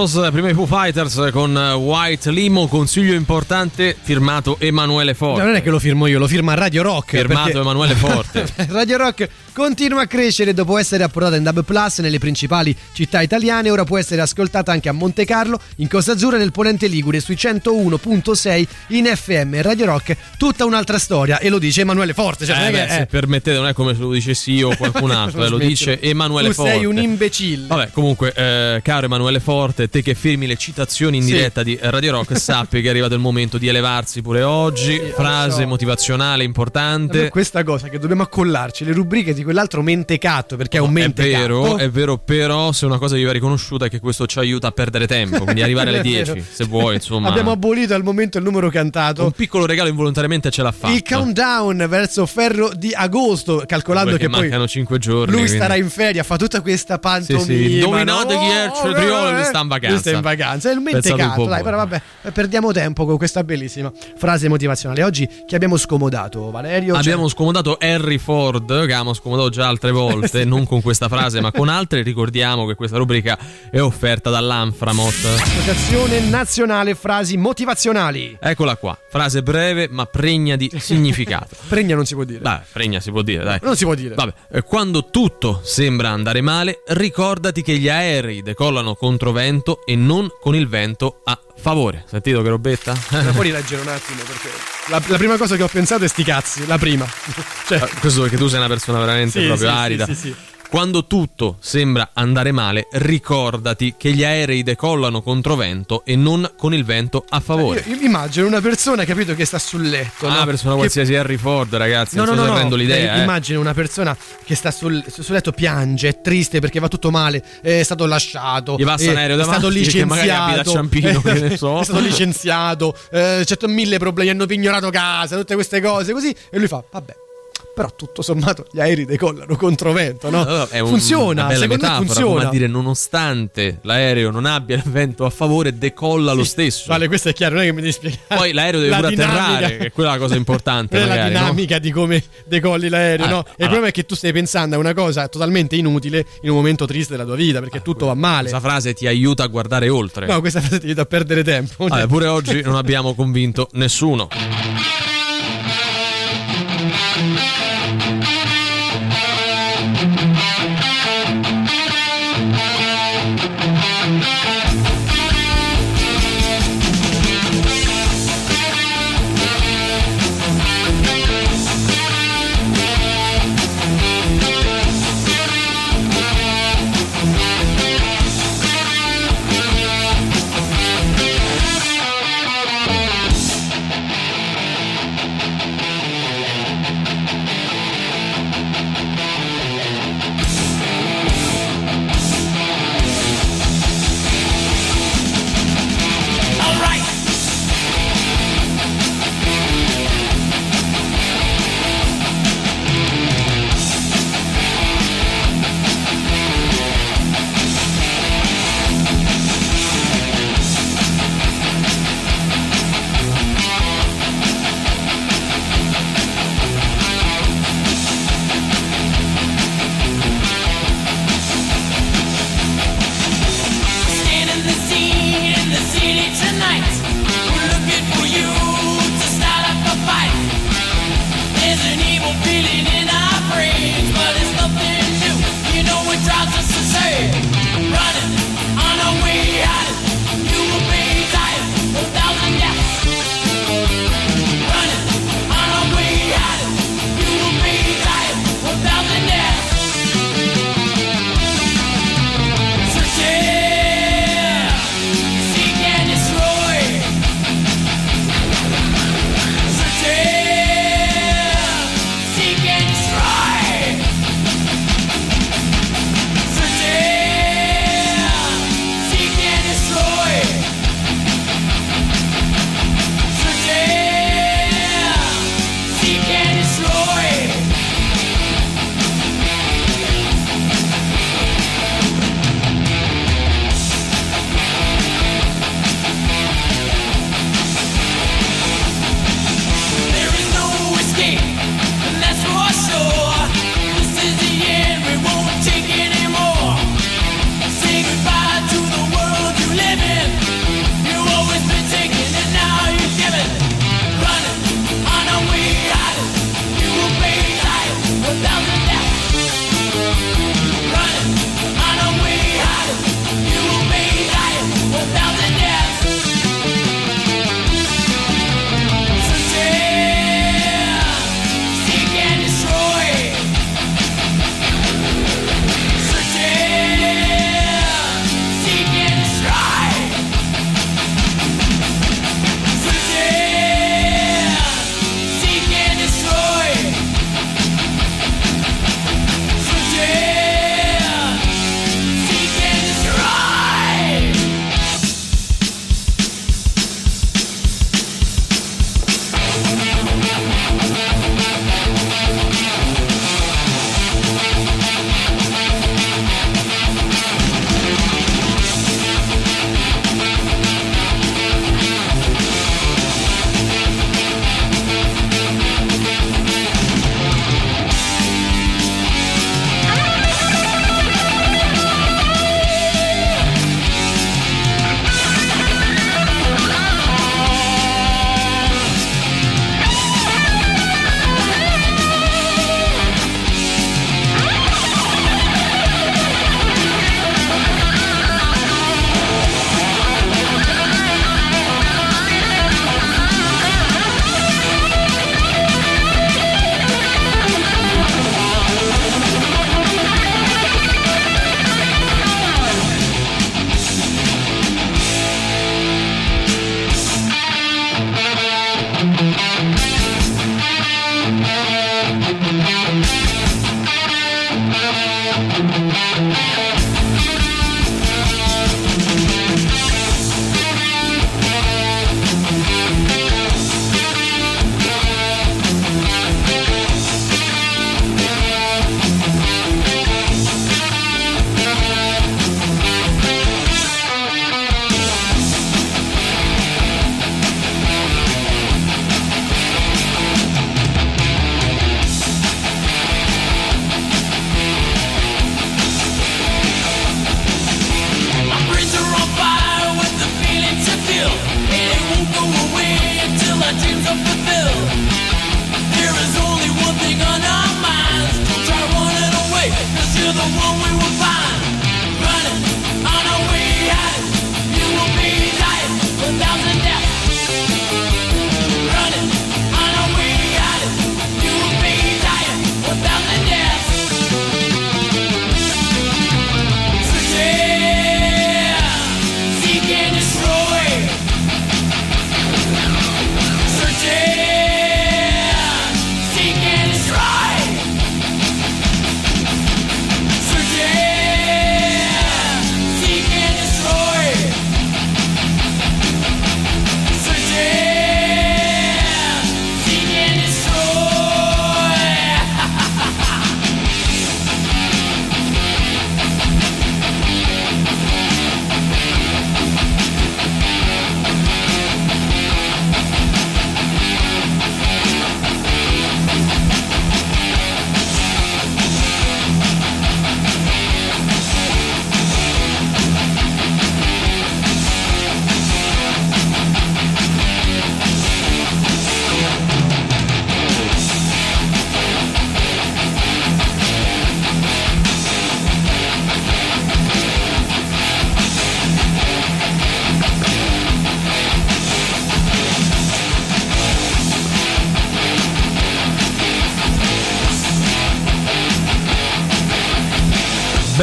Heroes, prima i Foo Fighters con White Limo, consiglio importante firmato Emanuele Forte. Non è che lo firmo io, lo firma Radio Rock. Firmato perché- Emanuele Forte. [LAUGHS] Radio Rock continua a crescere dopo essere approdata in Dub Plus nelle principali città italiane. Ora può essere ascoltata anche a Monte Carlo, in Costa Azzurra e nel Ponente Ligure sui 101.6 in FM. Radio Rock, tutta un'altra storia. E lo dice Emanuele Forte. Cioè, non Eh, è beh, se eh, permettete, non è come se lo dicessi io o [LAUGHS] qualcun altro, eh, lo dice Emanuele tu Forte. sei un imbecille. Vabbè, comunque, eh, caro Emanuele Forte, te che firmi le citazioni in Sì. diretta di Radio Rock, sappi che è arrivato il momento di elevarsi pure oggi. Frase so. motivazionale importante. me Questa cosa che dobbiamo accollarci le rubriche di quell'altro mentecato perché è un È mentecato. vero, è vero, però se una cosa vi va riconosciuta è che questo ci aiuta a perdere tempo, quindi arrivare alle [LAUGHS] È vero. 10, se vuoi, insomma. Abbiamo abolito al momento il numero cantato. un piccolo regalo involontariamente ce l'ha fatto. Il countdown verso Ferro di agosto, calcolando Perché che poi mancano 5 giorni. lui quindi- starà in ferie, fa tutta questa Sì, pantomima. sì. Indovinate no? chi è il cetriolo che sta in vacanza. Lui sta in vacanza. È il po' dai, però vabbè, perdiamo tempo con questa bellissima frase motivazionale. Oggi chi abbiamo scomodato, Valerio? Cioè, Abbiamo scomodato Harry Ford, che abbiamo scomodato già altre volte, [LAUGHS] non con questa frase, ma con altre. Ricordiamo che questa rubrica è offerta dall'Anframot. Associazione Nazionale Frasi Motivazionali. Eccola qua, frase breve ma pregna di [LAUGHS] significato. Pregna non si può dire. Dai, pregna si può dire, dai. Non si può dire. Vabbè, eh, quando tutto sembra andare male, ricordati che gli aerei decollano contro vento e non con il vento a favore. Sentito che robetta? Puoi [LAUGHS] rileggere un attimo perché la, la prima cosa che ho pensato è sti cazzi, la prima. cioè, Eh, Questo perché tu sei una persona veramente Sì, proprio sì, arida. sì, sì. Quando tutto sembra andare male, ricordati che gli aerei decollano contro vento e non con il vento a favore. io, io immagino una persona, capito, che sta sul letto. Ah, no? una persona Che- qualsiasi Harry Ford, ragazzi. No, non no, so no, no. l'idea. Eh, eh. Immagino una persona che sta sul, sul letto, piange, è triste perché va tutto male, è stato lasciato, Gli passa eh, un aereo è stato davanti [LAUGHS] che magari licenziato, Ciampino, che ne [LAUGHS] so. è stato licenziato, eh, certo mille problemi, hanno pignorato casa, tutte queste cose così, e lui fa, vabbè. Però tutto sommato gli aerei decollano contro vento, no? È un- funziona, bella secondo me metafora, funziona. come dire, nonostante l'aereo non abbia il vento a favore, decolla lo stesso. Vale, questo è chiaro, non è che mi devi spiegare. Poi l'aereo deve La pure dinamica. atterrare, che è quella la cosa importante. Quella è la magari, no? dinamica di come decolli l'aereo, Ah, no? E allora. il problema è che tu stai pensando a una cosa totalmente inutile in un momento triste della tua vita, perché tutto va male. Questa frase ti aiuta a guardare oltre. No, questa frase ti aiuta a perdere tempo. Vabbè, pure oggi non abbiamo convinto nessuno.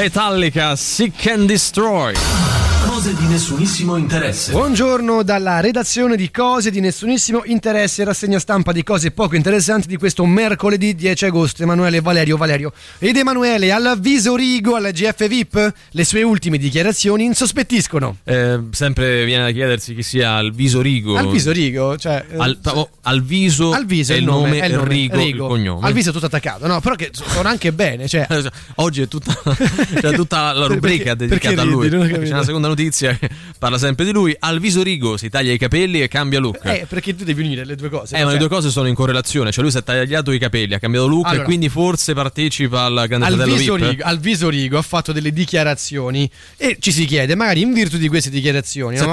Metallica, Sick and Destroy. Cose di nessunissimo interesse. Buongiorno dalla redazione di Cose di nessunissimo interesse, rassegna stampa di cose poco interessanti di questo mercoledì 10 agosto. Emanuele Valerio Valerio. Ed Emanuele, all'avviso Rigo alla GF VIP, le sue ultime dichiarazioni insospettiscono. Eh, sempre viene da chiedersi chi sia Alviso Rigo. Alviso Rigo, cioè... eh, Al, oh, Alviso, Alviso è il nome, è il e nome, Rigo, Rigo. il cognome. Alviso è tutto attaccato, no? Però che suona anche bene, cioè... [LAUGHS] Oggi è tutta, [LAUGHS] c'è tutta la rubrica Perché- dedicata perché a lui. ridi? Non ho C'è una seconda notizia che [LAUGHS] parla sempre di lui. Alviso Rigo si taglia i capelli e cambia look. Eh, perché tu devi unire le due cose. Eh, ma le Cioè, due cose sono in correlazione. Cioè, lui si è tagliato i capelli, ha cambiato look Allora. e quindi forse partecipa al Grande Fratello Alviso VIP. Rigo, Alviso Rigo ha fatto delle dichiarazioni e ci si chiede, magari in virtù di queste dichiarazioni, no?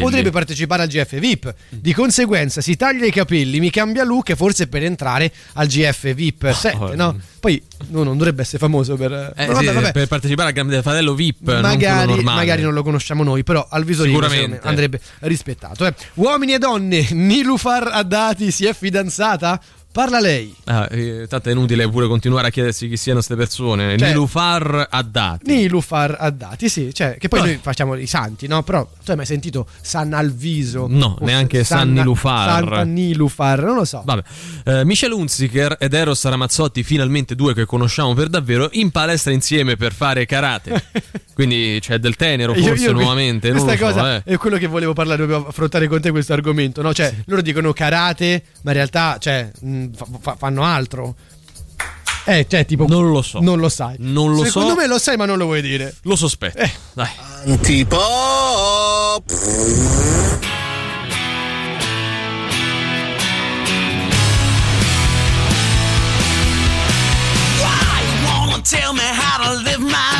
potrebbe partecipare al GF VIP. Di conseguenza si taglia i capelli, mi cambia look forse per entrare al GF VIP 7, no? Poi no, non dovrebbe essere famoso per... Eh, vabbè, sì, vabbè. Per partecipare al Grande Fratello VIP, non Magari, normale. magari non lo conosciamo noi, però secondo me andrebbe rispettato. eh. Uomini e donne, Nilufar Haddadi si è fidanzata? Parla lei. Ah, eh, tanto è inutile pure continuare a chiedersi chi siano queste persone. Cioè- Nilufar Haddad. Nilufar Haddadi, sì, cioè, che poi Ah. noi facciamo i santi, no? Però tu hai mai sentito San Alviso? No, neanche San Nilufar. Santa Nilufar, non lo so. Vabbè, eh, Michel Hunziker ed Eros Ramazzotti, finalmente due che conosciamo per davvero, in palestra insieme per fare karate. [LAUGHS] Quindi c'è del tenero, Io- forse io- nuovamente. Non Questa lo so, cosa eh. è quello che volevo parlare, proprio affrontare con te questo argomento, no? Cioè, loro dicono karate, ma in realtà, cioè, mh, fa- fa- fanno altro. Eh, cioè, tipo. Non lo so. Non lo sai. Non lo Secondo so. me lo sai, ma non lo vuoi dire. Lo sospetto. Eh. Dai. Antipop. Tell me how to live my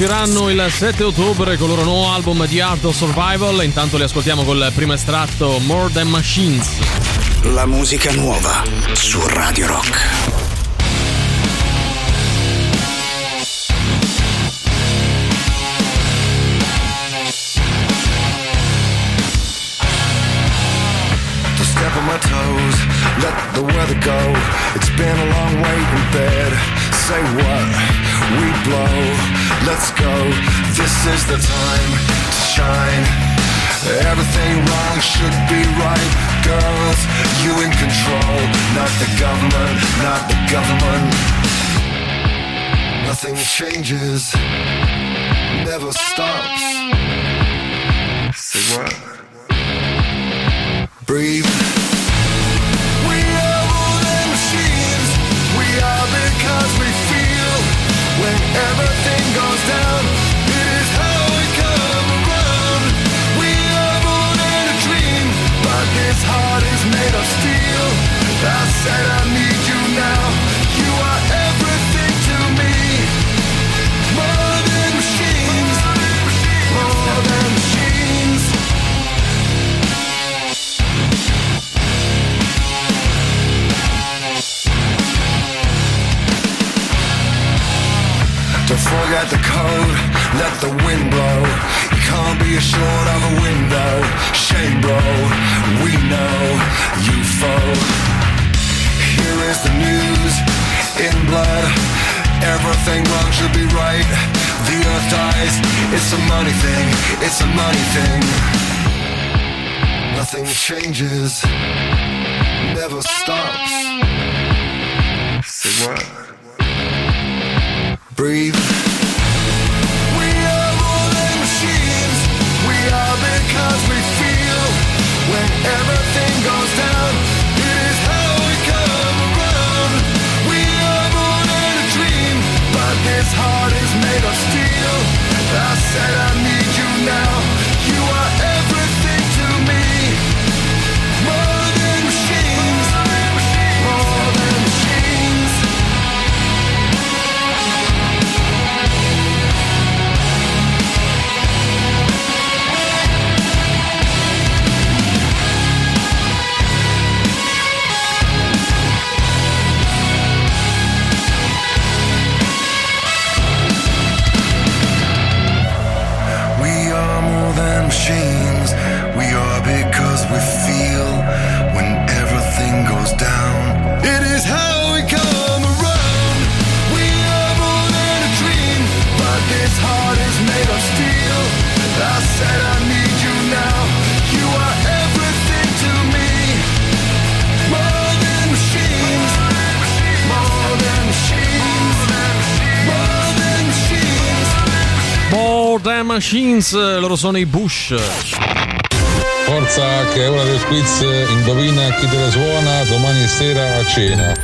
usciranno il 7 ottobre con il loro nuovo album The Art of Survival. Intanto li ascoltiamo col primo estratto More Than Machines. La musica nuova su Radio Rock. to step on my toes, let the weather go. It's been a long wait in bed. Say what? We blow. Let's go. This is the time to shine. Everything wrong should be right. Girls, you in control. Not the government, not the government. Nothing changes, never stops. Say what? breathe. Because we feel when everything goes down. It is how we come around. We are more than a dream, but this heart is made of steel. I said I need you now. Forget the code, let the wind blow. You can't be assured of a window. Shame, bro, we know you foe. Here is the news in blood. Everything wrong should be right. The earth dies, it's a money thing, it's a money thing. Nothing changes, never stops. Say what? Breathe. We are than machines. We are because we feel when everything goes down. It is how we come around. We are more than a dream, but this heart is made of steel. I said I need you now. Because we feel when everything goes down. It is how we come around. We are more than a dream, but this heart is made of steel. I said I need you now. You are everything to me. More than machines. More than machines. More than machines. More Than Machines, eh, loro sono i Bush. Forza che è ora del quiz, indovina chi te la suona domani sera a cena.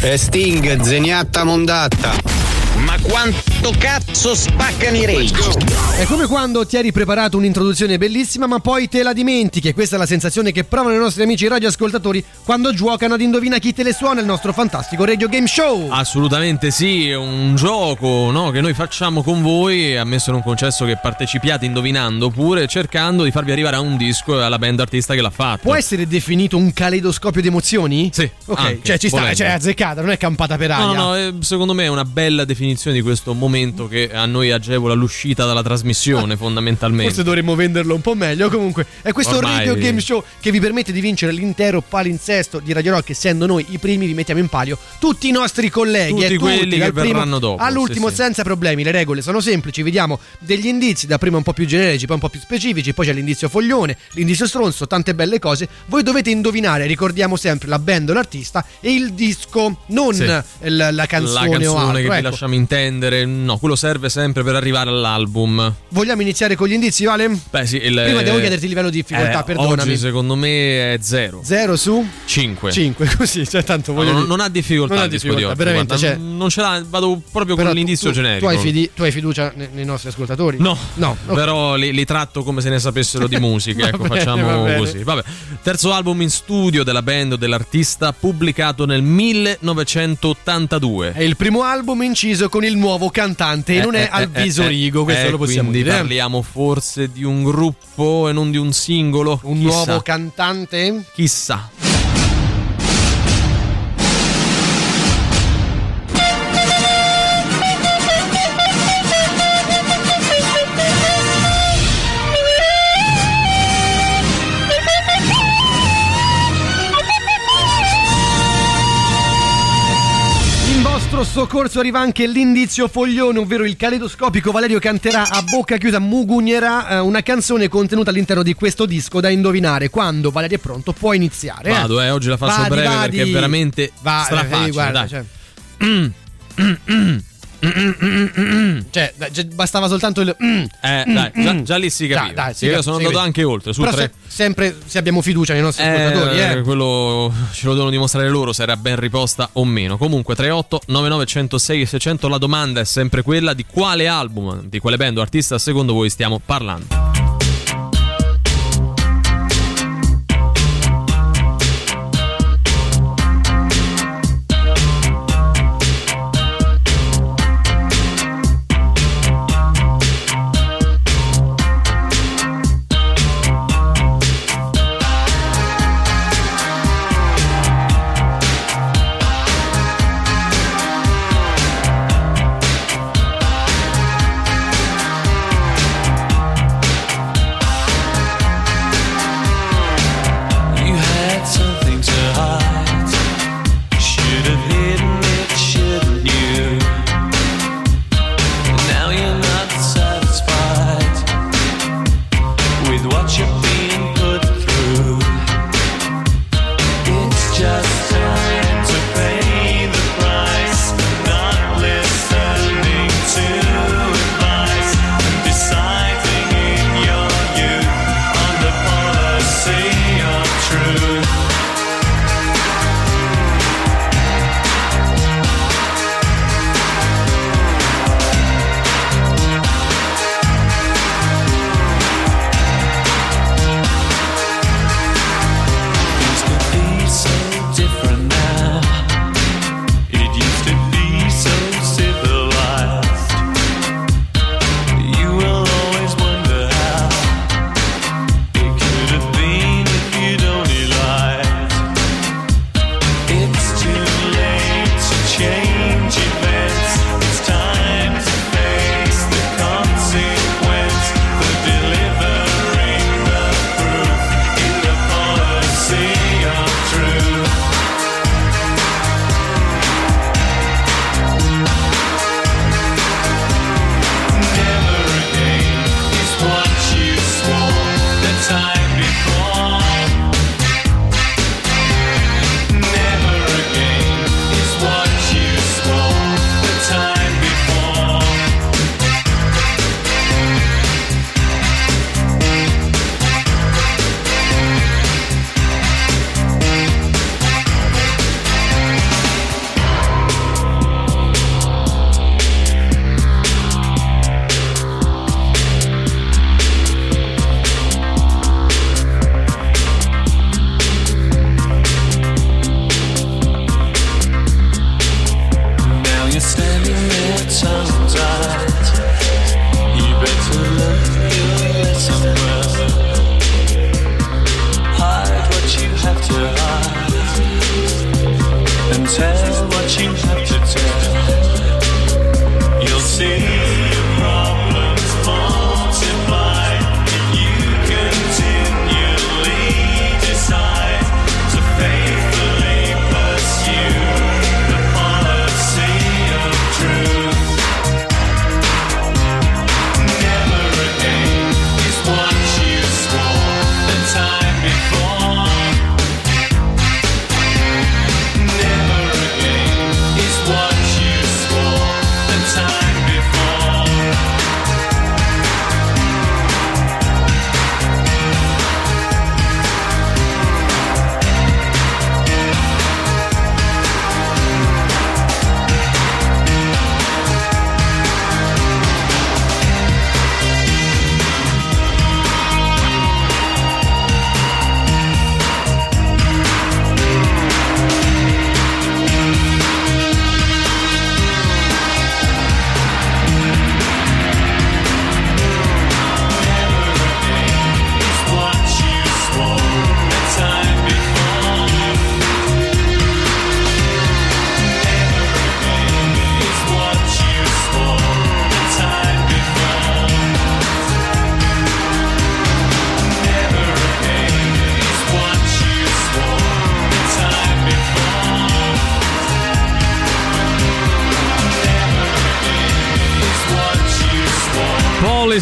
E Sting, zeniatta mondatta. Ma quanto cazzo spaccano i rage? È come quando ti eri preparato un'introduzione bellissima, ma poi te la dimentichi. E questa è la sensazione che provano i nostri amici radioascoltatori quando giocano ad Indovina chi te le suona il nostro fantastico Radio Game Show. Assolutamente sì, è un gioco no, che noi facciamo con voi, ammesso non concesso che partecipiate indovinando oppure cercando di farvi arrivare a un disco e alla band artista che l'ha fatto. Può essere definito un caleidoscopio di emozioni? Sì. Ok, anche, cioè ci sta, volendo. cioè è azzeccata, non è campata per aria. No, no, eh, secondo me è una bella definizione di questo momento che a noi agevola l'uscita dalla trasmissione, fondamentalmente. Forse dovremmo venderlo un po' meglio. Comunque, è questo Ormai- Radio Game Show che vi permette di vincere l'intero palinsesto di Radio Rock. Essendo noi i primi, vi mettiamo in palio tutti i nostri colleghi. Tutti e quelli che verranno dopo, All'ultimo, sì, sì. senza problemi. Le regole sono semplici. Vi diamo degli indizi, da prima un po' più generici, poi un po' più specifici. Poi c'è l'indizio foglione, l'indizio stronzo, tante belle cose. Voi dovete indovinare, ricordiamo sempre la band o l'artista e il disco, non Sì. il- la canzone, la canzone altro. che vi ecco. lasciamo intendere, no, quello serve sempre per arrivare all'album. Vogliamo iniziare con gli indizi, Vale? Beh, sì, il, Prima devo chiederti il livello di difficoltà, eh, perdonami. Oggi secondo me è 0. 0 su 5. 5, [LAUGHS] così, cioè tanto voglio non, dire- non ha difficoltà Non ha di difficoltà, oggi. veramente, guarda, cioè- non ce l'ha, vado proprio con l'indizio tu, generico. Tu hai, fidi- tu hai fiducia ne- nei nostri ascoltatori? No, no. ok. però li, li tratto come se ne sapessero di [LAUGHS] musica. Va ecco, bene, va facciamo bene. così. Vabbè. Terzo album in studio della band o dell'artista, pubblicato nel 1982. È il primo album inciso con il nuovo cantante cantante e non è al viso rigo, questo eh, lo possiamo quindi dire. parliamo forse di un gruppo e non di un singolo. Un Chissà. nuovo cantante? Chissà. Soccorso arriva anche l'indizio foglione, ovvero il caleidoscopico. Valerio canterà a bocca chiusa, mugugnerà eh, una canzone contenuta all'interno di questo disco da indovinare. Quando Valerio è pronto, può iniziare. eh. Vado, eh, oggi la faccio Vadi, breve vadi. perché è veramente Va, strafacile. eh, guarda, cioè. Cioè, già bastava soltanto il. mm, Eh, mm, dai, già, mm. già lì si capiva. Dai, dai, Sì, io cap- sono si andato vede. anche oltre. Su Però tre. se- sempre se abbiamo fiducia nei nostri Eh, ascoltatori, eh. quello ce lo devono dimostrare loro se era ben riposta o meno. Comunque 38 99 106 600 la domanda è sempre quella di quale album, di quale band o artista secondo voi stiamo parlando.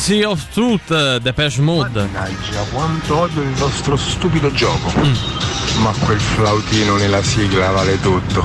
Seals of Truth, Depeche Mode. Mannaggia, quanto odio il nostro stupido gioco. Mm. Ma quel flautino nella sigla vale tutto.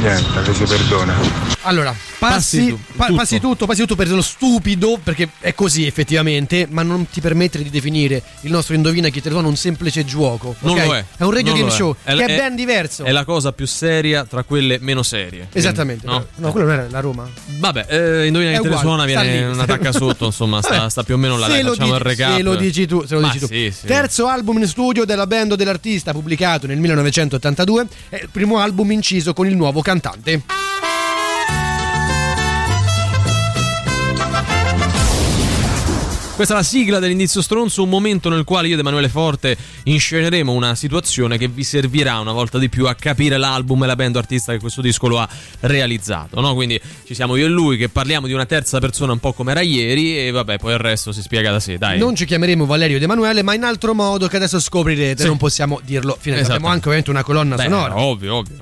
Niente, che si perdona. Allora, passi, Passi tu- pa- tutto. passi tutto, passi tutto per lo stupido, perché è così effettivamente, ma non ti permettere di definire il nostro Indovina chi te lo suona un semplice gioco. Non lo è. È un radio Non game lo è. show È- che è, è- ben diverso. È la cosa più seria tra quelle meno serie. Esattamente. Quindi, No, quello non era la Roma. Vabbè, eh, indovina È che te le uguale, suona, viene lì. una tacca sotto, insomma, [LAUGHS] sta, sta più o meno là. Se Dai, lo facciamo dici- il recap. Se lo dici tu, se lo Ma dici tu. sì, sì. Terzo album in studio della band dell'artista pubblicato nel 1982, è il primo album inciso con il nuovo cantante. Questa è la sigla dell'indizio stronzo, un momento nel quale io ed Emanuele Forte insceneremo una situazione che vi servirà una volta di più a capire l'album e la band artista che questo disco lo ha realizzato. No? Quindi ci siamo io e lui che parliamo di una terza persona un po' come era ieri e vabbè, poi il resto si spiega da sé. Dai. Non ci chiameremo Valerio ed Emanuele, ma in altro modo che adesso scoprirete, Sì. non possiamo dirlo fino Esatto. Abbiamo anche ovviamente una colonna Beh, sonora. Ovvio, ovvio.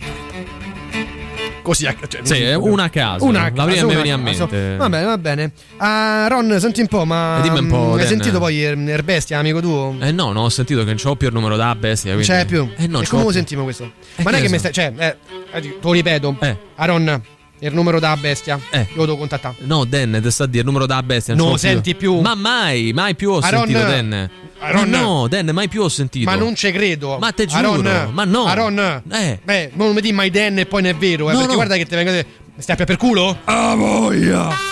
Così a cioè, Sì, una a caso. Una a La prima caso, mi veniva a caso. mente. Va bene, va bene. Ah, Ron, senti un po', ma. Eh, dimmi un po', mm, Hai Dan. sentito poi Er- Erbestia, amico tuo? Eh no, no, ho sentito che non c'ho più il numero da bestia. Non Quindi... c'è più. Eh no, e come lo sentiamo questo? Eh, ma non è che mi stai. Cioè, eh, eh, te lo ripeto. Eh. Aaron, il numero da bestia. Eh. Io lo devo contattare. No, Dan, te sta a dire il numero da bestia. Non lo senti più. Ma mai, mai più ho Aaron, sentito Dan. Aaron. Ma no, Dan, mai più ho sentito. Ma non ci credo. Ma te giuro, Aaron, ma no. Aaron, Eh. Beh, non mi di mai Dan e poi non è vero, eh, No, perché no. guarda che ti venga. Mi stai per culo? Ah, voglia!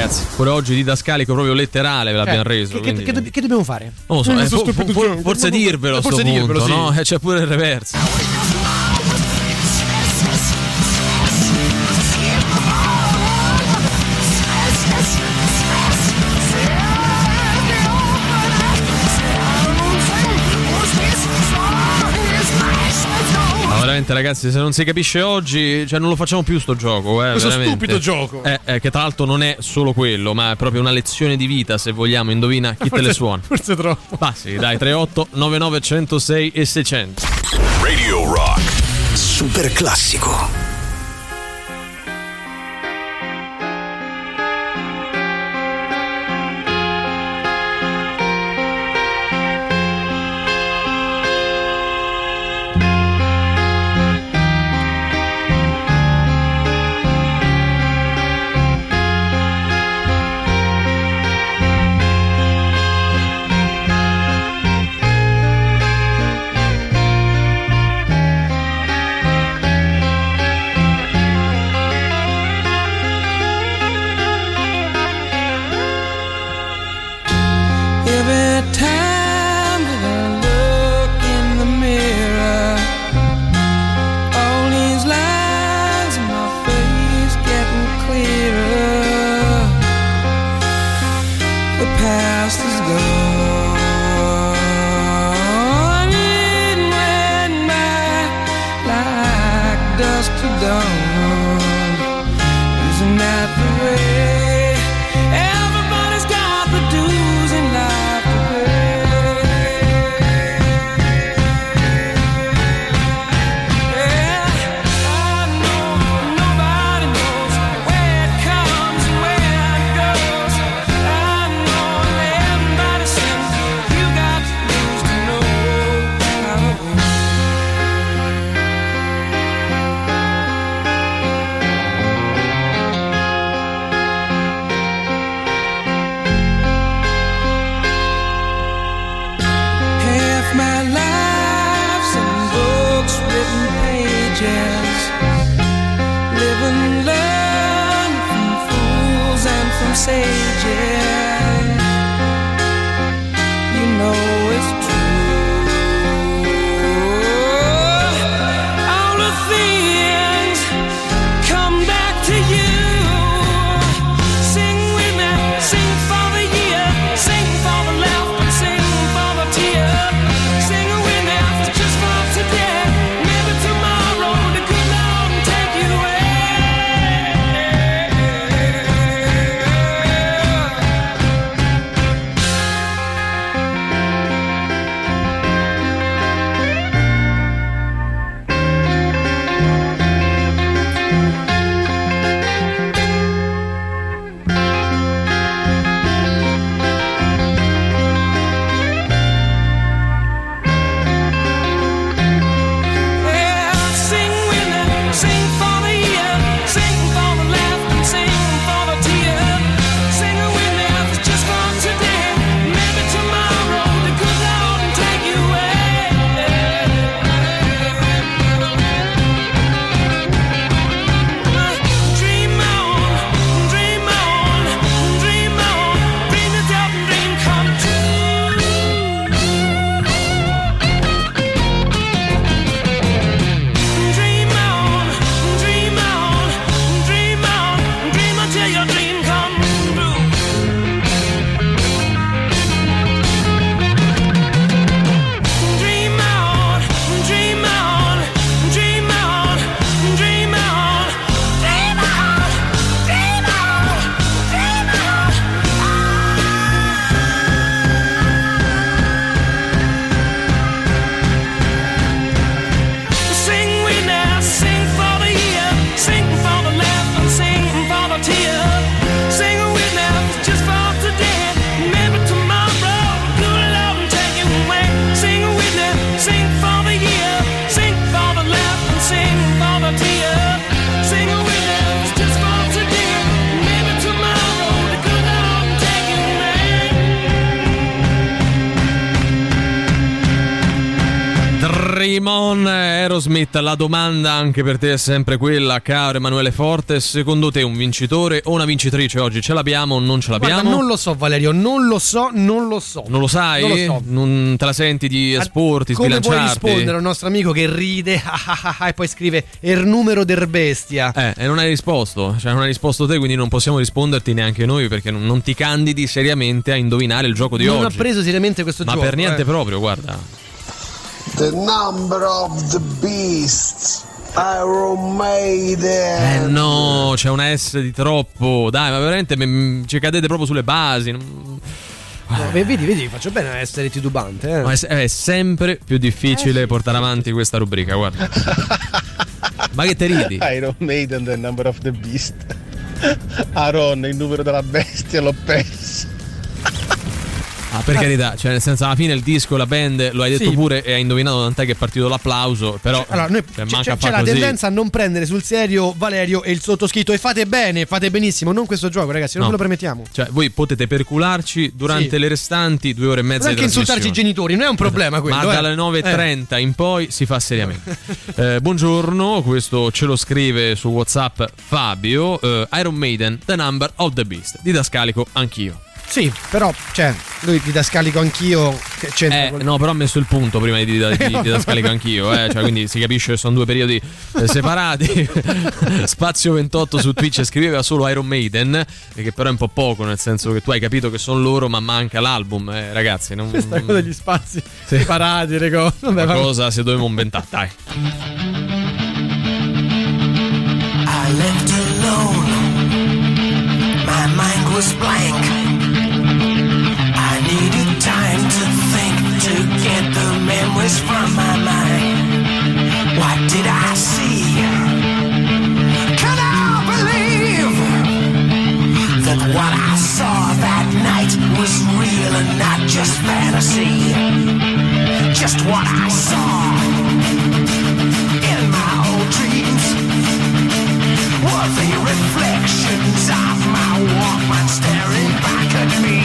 Ragazzi, pure oggi didascalico proprio letterale ve l'abbiamo Eh, reso. Che, quindi- che- che- dobbiamo fare? Non lo so, eh, so, fo- stupido fo- gioco. forse dirvelo Forse dirvelo, punto, sì. no? Eh, C'è pure il reverso. Veramente ragazzi, se non si capisce oggi, cioè non lo facciamo più sto gioco, eh, Questo veramente. stupido gioco. Eh, eh, che tra l'altro non è solo quello, ma è proprio una lezione di vita, se vogliamo, indovina chi te le Forse- suona. Forse troppo. Ma sì, dai, 38 99 106 e 600. Radio Rock. Super classico. La domanda anche per te è sempre quella, caro Emanuele Forte. Secondo te un vincitore o una vincitrice oggi ce l'abbiamo o non ce l'abbiamo? Guarda, non lo so, Valerio, non lo so, non lo so. Non lo sai? Non lo so. Non te la senti di esporti, Come puoi sbilanciarti? rispondere al nostro amico che ride [LAUGHS] ah, ah, ah, e poi scrive il numero der bestia? Eh, e non hai risposto, cioè non hai risposto te, quindi non possiamo risponderti neanche noi perché non, non ti candidi seriamente a indovinare il gioco di non oggi. ha preso seriamente questo Ma gioco. per niente eh. proprio, guarda. The number of the beast. Iron Maiden. Eh no, c'è una S di troppo. Dai, ma veramente me- ci cadete proprio sulle basi. No, beh, vedi, vedi, faccio bene a essere titubante. Eh. Ma è, è sempre più difficile portare avanti questa rubrica, guarda. [LAUGHS] Ma che te ridi? Iron Maiden, The Number of the Beast. Aaron, il numero della bestia, l'ho perso. Ah, per carità, cioè nel senso alla fine il disco, la band, lo hai detto Sì. pure e hai indovinato tant'è che è partito l'applauso, però Allora, noi, cioè, c'è, manca c'è- la così. tendenza a non prendere sul serio Valerio e il sottoscritto e fate bene, fate benissimo, non questo gioco ragazzi, non No. ve lo permettiamo. Cioè, voi potete percularci durante Sì. le restanti due ore e mezza Non anche insultarci i genitori, non è un problema quello. Ma eh. dalle 9.30 in poi si fa seriamente. [LAUGHS] Eh, buongiorno, questo ce lo scrive su WhatsApp Fabio. eh, Iron Maiden, The Number of the Beast. Didascalico anch'io. Sì, però, cioè, lui didascalico anch'io. Che c'entra Eh, con- no, però ha messo il punto prima di, di, di didascalico anch'io, eh, cioè, quindi si capisce che sono due periodi eh, separati. [LAUGHS] Spazio 28 su Twitch scriveva solo Iron Maiden, e che però è un po' poco, nel senso che tu hai capito che sono loro, ma manca l'album, eh, ragazzi. Non, Questa cosa degli spazi separati, le cose. Vabbè, va- cosa se dovevamo inventare, dai. I left alone. My mind was blank. Memories from my mind. What did I see? Can I believe that what I saw that night was real and not just fantasy? Just what I saw in my old dreams were the reflections of my Walkman staring back at me.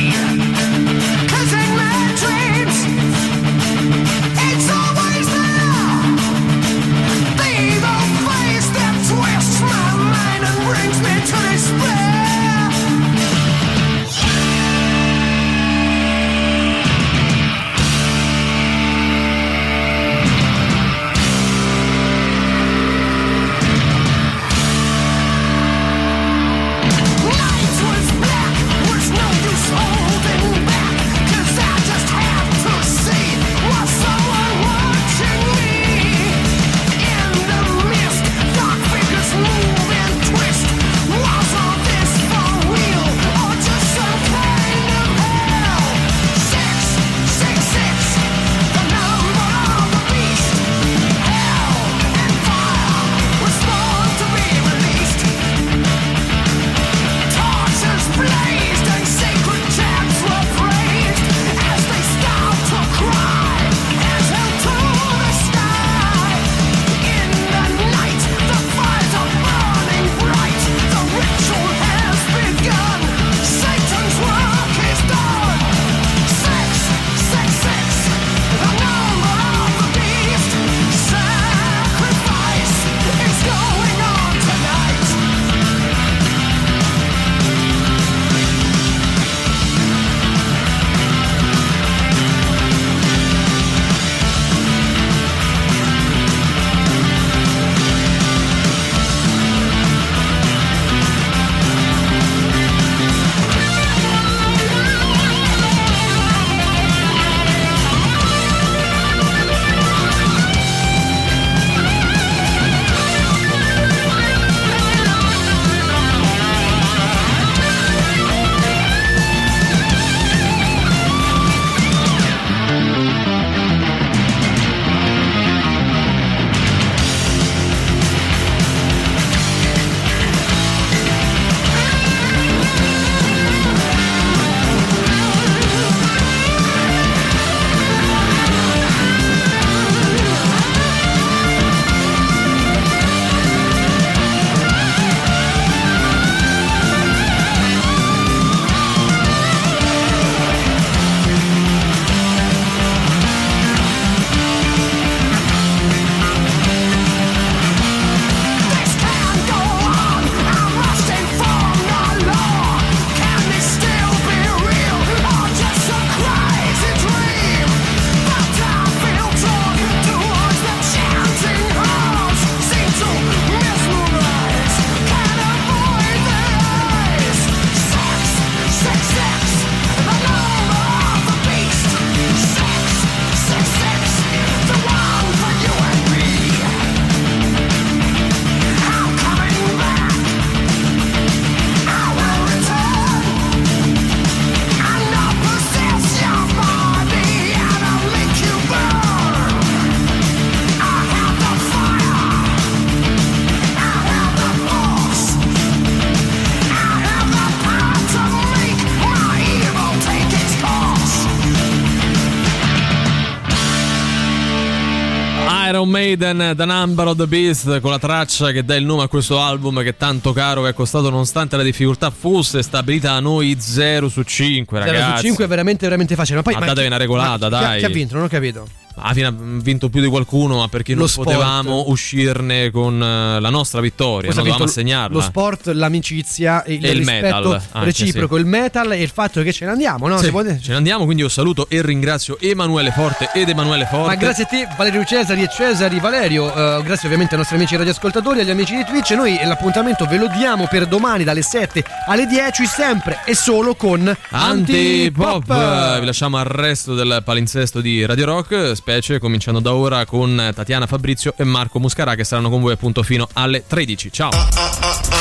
Maiden, The Number of the Beast, con la traccia che dà il nome a questo album che è tanto caro, che è costato nonostante la difficoltà fosse stabilita a noi 0 su 5, 0 ragazzi. su 5 è veramente, veramente facile. Ma poi Ma ma datevi una regolata, ma dai. Chi ha vinto? Non ho capito. Alla fine ha vinto più di qualcuno, ma perché Lo non sport. potevamo uscirne con eh, la nostra vittoria, ha non dovevamo assegnarla. Lo sport, l'amicizia, il, E il rispetto metal, anche, reciproco, il metal e il fatto che ce ne andiamo, no? Sì, dire? ce ne andiamo, quindi io saluto e ringrazio Emanuele Forte ed Emanuele Forte. Ma grazie a te, Valerio Cesari e Cesari Valerio. eh, grazie ovviamente ai nostri amici radioascoltatori, agli amici di Twitch. Noi l'appuntamento ve lo diamo per domani dalle 7 alle 10, sempre e solo con Antipop. Vi lasciamo al resto del palinsesto di Radio Rock, specie cominciando da ora con Tatiana Fabrizio e Marco Muscarà che saranno con voi appunto fino alle 13. Ciao.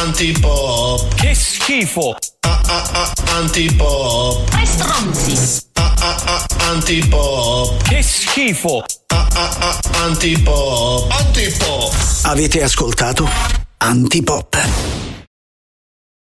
Antipop. Che schifo. Antipop. Tre stronzi. Antipop. Che schifo. Antipop. Antipop. Avete ascoltato Antipop.